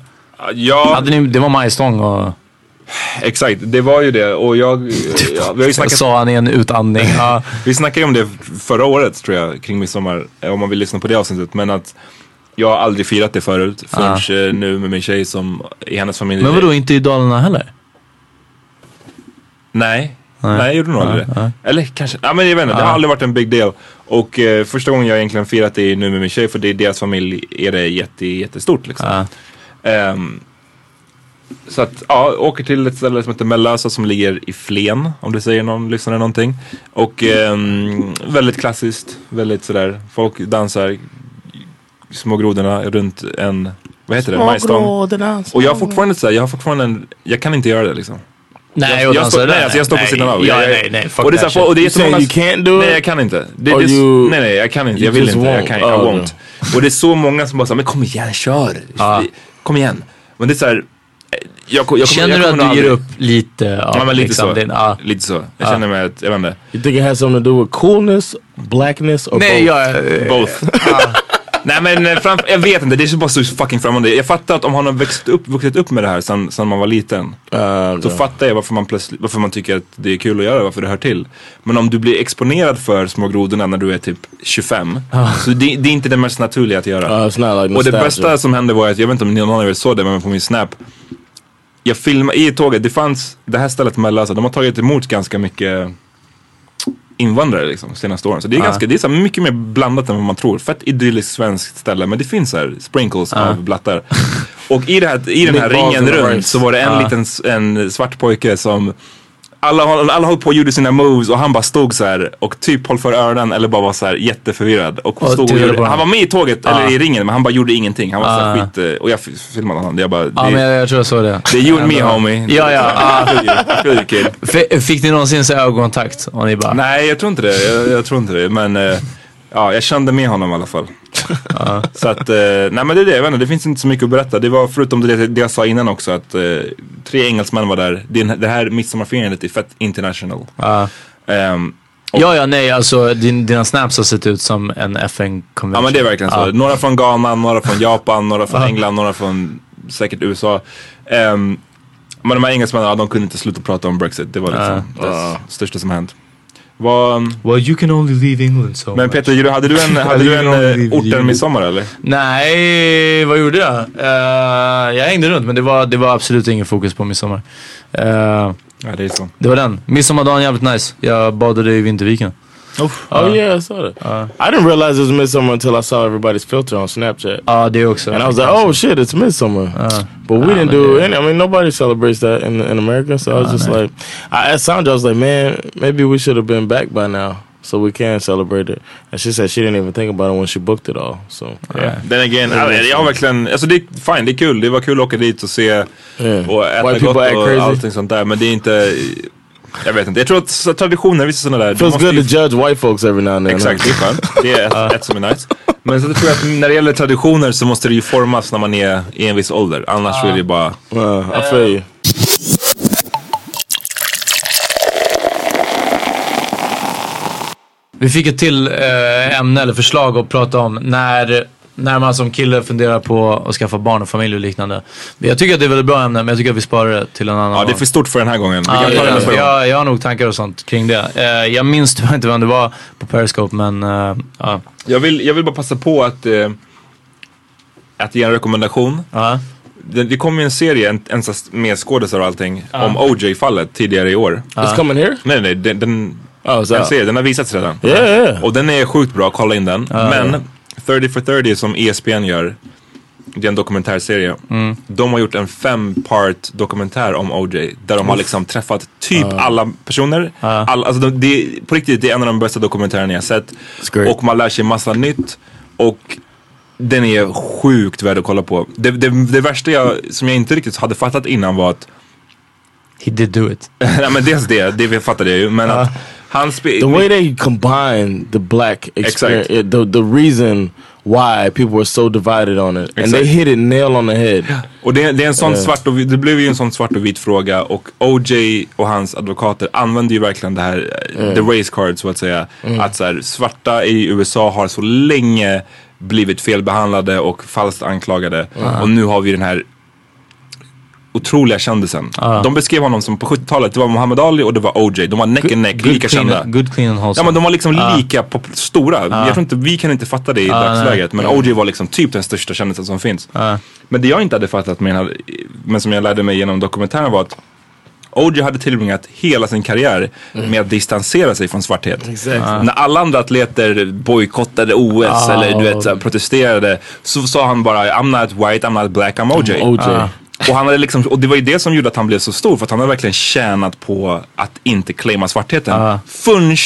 Ja, Hade ni, det var majstång och... exakt. Det var ju det. Och jag, <laughs> ja, vi har ju snackat Sa han i en utandning. <laughs> Ja. Vi snackade ju om det förra året tror jag, kring midsommar. eh, Om man vill lyssna på det avsnittet. Men att jag har aldrig firat det förut. Förrän eh, nu med min tjej som i hennes familj. Men vadå, inte i Dalarna heller? Nej. Nej, jag gjorde nog aldrig det. Eller kanske, ja men jag vet inte. Det har aldrig varit en big deal. Och eh, första gången jag egentligen firat det är nu med min tjej. För det är deras familj är det jätte, jättestort liksom. Ehm, så att, ja, åker till ett ställe som heter Mellösa som ligger i Flen. Om det säger någon lyssnare någonting. Och ehm, väldigt klassiskt. Väldigt sådär, folk dansar små grodorna runt en, vad heter det, majstång. Och jag har fortfarande såhär, jag har fortfarande en, jag kan inte göra det liksom. Nej, jag, och jag, det nej, alltså jag står på Nej, sidan av. ja, jag, nej, nej, fuck och det är that så här, och det är You can't do it? Nej, jag kan inte. Det, det, you- nej, nej, jag kan inte. Jag vill inte. Jag, won't. kan, I Oh, won't. Och det är så många som bara säger men kom igen, kör. Kom igen. Men det är såhär, jag, jag, kommer- Känner jag du kommer att du ger upp lite av Ja men lite liksom, så. din, ja. Lite så. Jag Ja. känner mig att, jag vet inte. You think it has something to do with coolness, blackness, or Nej, both? jag... Both. Nej men eh, fram, jag vet inte, det är så bara så fucking främmande. Jag fattar att om han har växt upp, vuxit upp med det här sen, sen man var liten. Uh, Så fattar jag varför man, plötsligt, varför man tycker att det är kul att göra, varför det hör till. Men om du blir exponerad för små grodorna när du är typ 25. Så det, det är inte det mest naturliga att göra. Uh, not like Och det bästa som hände var att, jag vet inte om någon av er såg det, men på min snap. Jag filmade i tåget, det fanns, det här stället Mellösa, de har tagit emot ganska mycket invandrare liksom senaste åren. Så det är ganska, det är så mycket mer blandat än vad man tror. Fett idylliskt svenskt ställe men det finns så här sprinkles av blattar. <laughs> Och i, det här, i den här ringen runt så var det en liten en svart pojke som alla, alla höll på och gjorde sina moves och han bara stod så här och typ höll för öronen eller bara var så här jätteförvirrad. Och Och stod och gjorde, han var med i tåget, Ja. eller i ringen, men han bara gjorde ingenting. Han var så här skit, eh, och jag filmade honom. Jag bara, det, Ja, men jag, jag tror jag såg det. det är you and me homie. Ja, ja. Fick ni någonsin så ögonkontakt? Och ni bara... Nej, jag tror inte det. Jag, jag tror inte det. Men eh, ja, jag kände med honom i alla fall. <laughs> så att, eh, nej men det är det. Jag vet inte, det finns inte så mycket att berätta. Det var förutom det, det jag sa innan också att eh, tre engelsmän var där. Det, det här midsommarfirandet är fett international. Ja. Ehm, Ja, ja, nej, alltså din, dina snaps har sett ut som en FN-konvention. Ja men det är verkligen så. Ja. Några från Ghana, några från <laughs> Japan, några från. England, några från säkert USA. Ehm, men de här engelsmännen, ja, de kunde inte sluta prata om Brexit. Det var liksom det största som hänt. Vad, Well, you can only leave England so men much. Peter, hade du en, <laughs> hade du en eh, orten midsommar eller? Nej, vad gjorde jag? Eh, jag hängde runt men det var, det var absolut ingen fokus på midsommar. Uh, Ja det är så. det var den. Midsommardagen jävligt nice. Jag badade i Vinterviken. Oh uh, yeah, I saw that. Uh, I didn't realize it was midsummer until I saw everybody's filter on Snapchat. Ja, det också. And I was like, oh shit, it's midsummer. but we didn't do any. I mean, nobody celebrates that in in America. So I was just like, I asked Sandra, I was like, man, maybe we should have been back by now so we can celebrate it. And she said she didn't even think about it when she booked it all. So yeah, Den again, ja, jag har verkligen, alltså det är fine, det är kul. Det var kul att åka dit och se Yeah. och äta White gott people act och crazy. allting sånt där. Men det är inte, jag vet inte. Jag tror att traditioner, vissa sådana där. feels good ju- to judge white folks every now and then. Exakt, det är skönt. Det är ett, ett som är nice. Men så tror jag att när det gäller traditioner så måste det ju formas när man är i en viss ålder. Annars är det bara... Uh, I feel you. Vi fick ett till eh, ämne eller förslag att prata om när, när man som kille funderar på att skaffa barn och familj och liknande. Jag tycker att det är väldigt bra ämne men jag tycker att vi sparar det till en annan Ja, det är för stort för den här gången. Vi Ja, kan ta det jag, nästa jag, jag har nog tankar och sånt kring det. Eh, jag minns tyvärr inte vem det var på Periscope men uh, ja. Jag vill, jag vill bara passa på att, eh, att ge en rekommendation. Ja. Det, det kom ju en serie, en, en med skådisar och allting, om OJ-fallet tidigare i år. It's coming here. Nej, nej, den, den, Oh, it's en out. serie, den har visats redan. Yeah, yeah. Och den är sjukt bra, kolla in den. Men 30 for 30 som ESPN gör, det är en dokumentärserie. Mm. De har gjort en fem-part dokumentär om OJ. Där de har liksom träffat typ alla personer. All, alltså de, det, på riktigt, det är en av de bästa dokumentärerna jag sett. Och man lär sig massa nytt. Och Den är sjukt värd att kolla på. Det, det, det värsta jag, som jag inte riktigt hade fattat innan var att He did do it. <laughs> Nej men dels det, det fattade jag ju. Men att han The way they combine the black experience, Exakt. it- the the reason why people were so divided on it, and Exakt. they hit it nail on the head. <gasps> Och det, det är en sån Eh. svart och det blev ju en sån svart och vit fråga och OJ och hans advokater använde ju verkligen det här, eh, Mm. the race card så att säga. Mm. Att så här, svarta i USA har så länge blivit felbehandlade och falskt anklagade. Mm. Och nu har vi den här otroliga kändisen. Ja. De beskrev honom som på 70-talet, det var Muhammad Ali och det var OJ. De var neck and neck, Good lika clean- kända. Good clean and wholesome. Ja men de var liksom Ja. lika stora. Ja. Jag tror inte, vi kan inte fatta det i Ja, dagsläget. Men OJ var liksom typ den största kändisen som finns. Men det jag inte hade fattat här- men som jag lärde mig genom dokumentären var att OJ hade tillbringat hela sin karriär med att distansera sig från svarthet. Exactly. När alla andra atleter bojkottade OS Ah, eller du vet, protesterade så sa han bara I'm not white, I'm not black, I'm OJ. I'm OJ. Ah. Och, han hade liksom, och det var ju det som gjorde att han blev så stor för att han hade verkligen tjänat på att inte claima svartheten. Ah. Förrän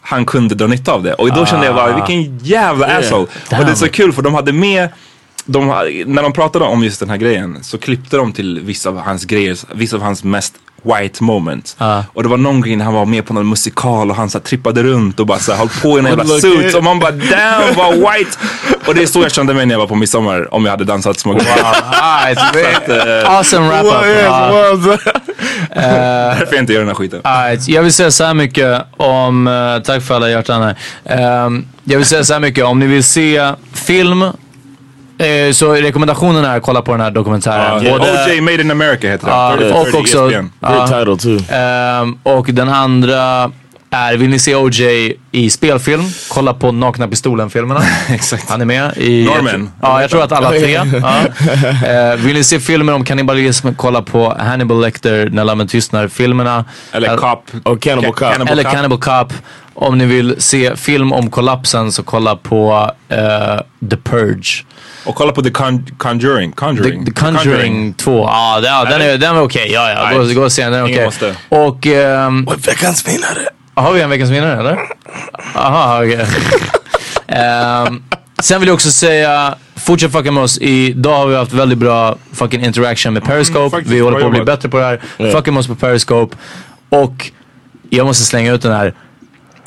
han kunde dra nytta av det. Och då kände jag bara, Ah. vilken jävla Yeah. asshole. Damn. Och det är så kul för de hade med de, när de pratade om just den här grejen så klippte de till vissa av hans grejer, vissa av hans mest white moments. Och det var någon grej när han var med på någon musikal och han så här, trippade runt och bara så här, höll på i en jävla suit. it. Och man bara damn vad white! Och det är så jag kände mig när jag var på midsommar om jag hade dansat små wow. Uh, awesome wrap up. Ja. Därför jag inte gör den här skiten. Alright, jag vill säga så här mycket om, eh, tack för alla hjärtan här. Ehm, jag vill säga så här mycket, om ni vill se film eh, så rekommendationen är att kolla på den här dokumentären. Ja, OJ Made in America heter den. 30, och 30 också... Ja. title too. Ehm, och den andra är, vill ni se OJ i spelfilm? Kolla på Nakna Pistolen-filmerna. <laughs> Han är med i... Norman. Ja, jag tror att alla tre. ja. Eh, vill ni se filmer om kannibalism? Kolla på Hannibal Lecter, När lammen tystnar-filmerna. Eller Cop. Och Cannibal Cop. Cannibal Eller Cop. Cannibal Cop. Om ni vill se film om kollapsen så kolla på eh, The Purge. Och kolla på The Con- Conjuring. The, Conjuring. The Conjuring 2. Ja, det- ja den är, den är okej. Ja, ja. Gå, gå och se den. Den är Ingen okej. måste. Och... ehm, Veckans vinnare. Har vi en veckans vinnare eller? Aha, okej. Ehm, sen vill jag också säga, fortsätt fucka med oss. Idag har vi haft väldigt bra fucking interaction med Periscope. faktiskt, vi håller på att bli bättre på det här. Ja. Fucka med oss på Periscope. Och jag måste slänga ut den här.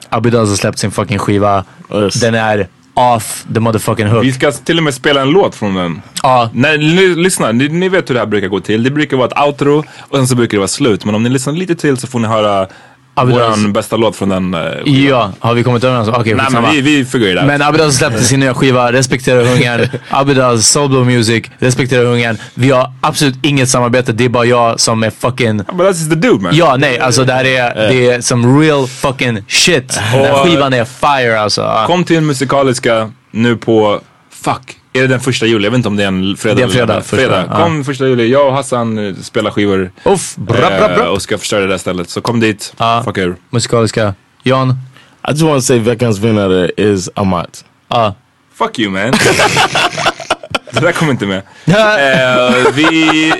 Abidaz har släppt sin fucking skiva. Yes. Den är off the motherfucking hook. Vi ska till och med spela en låt från den. Ja. Ni, lyssna, ni, ni vet hur det här brukar gå till. Det brukar vara ett outro och sen så brukar det vara slut. Men om ni lyssnar lite till så får ni höra Våran bästa låt från den. Uh, Ja, har vi kommit överens? Okej, Nej men vi, vi figure it out. Men Abidaz släppte sin nya skiva, Respektera hungern. <laughs> Abidaz, Soulblow Music, Respektera hungern. Vi har absolut inget samarbete, det är bara jag som är fucking... But that's the dude man. Ja, nej, alltså det här är, det är som real fucking shit. Den här skivan är fire alltså. Kom till en musikaliska nu på, fuck, är det den första juli? Jag vet inte om det är en fredag. Det är en fredag, eller- fredag. ja. Kom första juli. Jag och Hassan eh, spelar skivor. Uff, bra, bra, eh, bra. och ska förstöra det där stället. Så kom dit, Ja. fuck er. Musikaliska. Jan? I just want to say veckans vinnare is Amat. Ja. Fuck you man. <laughs> det där kom inte med. <laughs> Eh, vi,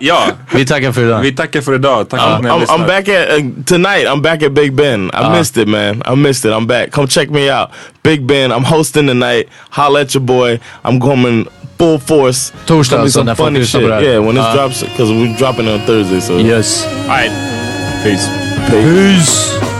ja, Vi tackar för idag. vi tackar för idag. Tack har I'm, I'm back at uh, tonight. I'm back at Big Ben. I missed it, man. I missed it. I'm back. Come check me out, Big Ben. I'm hosting tonight. Holla at your boy. I'm coming full force. Torsdag, Gonna be så some när folk funny lyssnar shit. på det här. Yeah, when this Ja. drops, because we're dropping it on Thursday. So Yes. Alright, peace. Peace. Uh.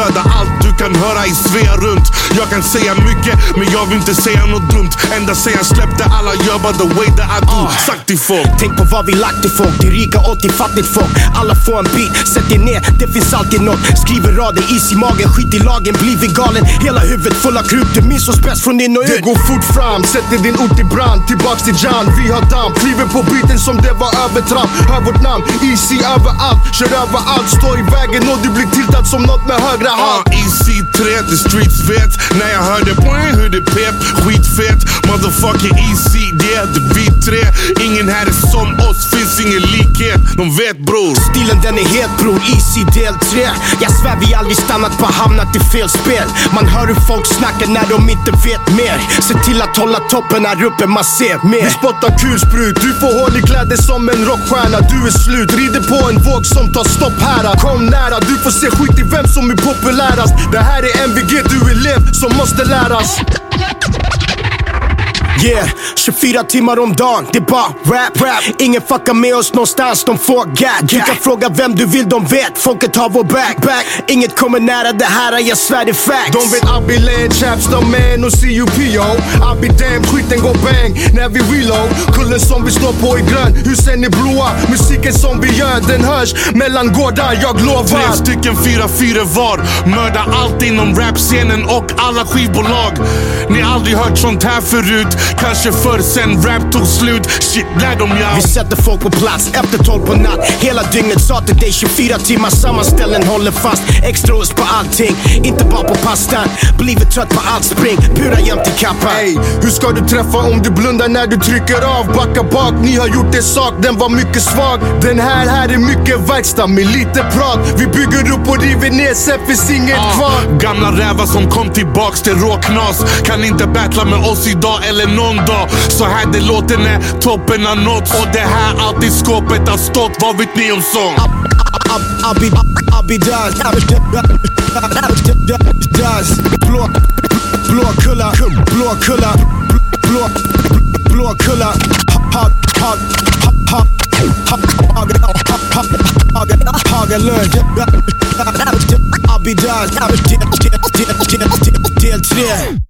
Dödar allt du kan höra i Svea runt. Jag kan säga mycket men jag vill inte säga något dumt. Ända sen jag släppte alla gör bara the way that I do. Sagt till folk. Tänk på vad vi lagt till folk, till rika och till fattigt folk. Alla får en beat, sätt dig ner, det finns alltid något. Skriver rader, is i magen, skit i lagen, blivit galen. Hela huvudet full av krut, du minns oss bäst från in och ut. Det går fort fram, sätter din ort i brand. Tillbaks till Jan, vi har damp Kliver på beaten som det var övertramp. Hör vårt namn, easy överallt. Kör över allt, står i vägen och du blir tiltad som något med högra hand uh, Easy 3, the streets vet. När jag hörde poäng hur det pep Skitfet, motherfucking easy Yeah, det vi tre Ingen här är som oss, finns ingen likhet. De vet bror. Stilen den är het bror, easy del 3 Jag svär vi aldrig stannat på hamnat i fel spel. Man hör hur folk snackar när de inte vet mer. Se till att hålla toppen här uppe, man ser mer. Vi spottar kulsprut, du får hål i kläder som en rockstjärna. Du är slut, rider på en våg som tar stopp här. Kom nära, du får se skit i vem som är populärast. Det här är MVG, du är elev som måste läras. Yeah, 24 timmar om dagen, det är bara rap, rap. Ingen fuckar med oss någonstans, de får gat. Du kan fråga vem du vill, de vet. Folket har vår back, back. Inget kommer nära det här, jag svär det är facts. De vet I be laying chaps, de man och CUPO. I be damn, skiten går bang när vi reload. Kullen som vi står på är grön, husen är blåa. Musiken som vi gör, den hörs mellan gårdar, jag lovar. Tre stycken, fyra, fyra var. Mördar allt inom rapscenen och alla skivbolag. Ni har aldrig hört sånt här förut. Kanske förr sen rap tog slut. Shit, lär dem jag. Vi sätter folk på plats efter 12 på natt. Hela dygnet sa till dig 24 timmar. Samma ställen håller fast. Extra ost på allting, inte bara på pastan. Blivit trött på allt spring, pura jämt i kappan. Ey, hur ska du träffa om du blundar när du trycker av? Backa bak, ni har gjort det sak, den var mycket svag. Den här, här är mycket verkstad med lite prat. Vi bygger upp och river ner, sen finns inget Ah. kvar. Gamla rävar som kom tillbaks till råknas. Kan inte battla med oss idag eller någon dag. Så här det låter när toppen har nåtts. Och det här allt i skåpet har stått. Vad vet ni om sång? Abidaz... Blåkulla... Blå, Blåkulla, blå. Hag, hag, hag, Hagalund. Abidaz... Del tre.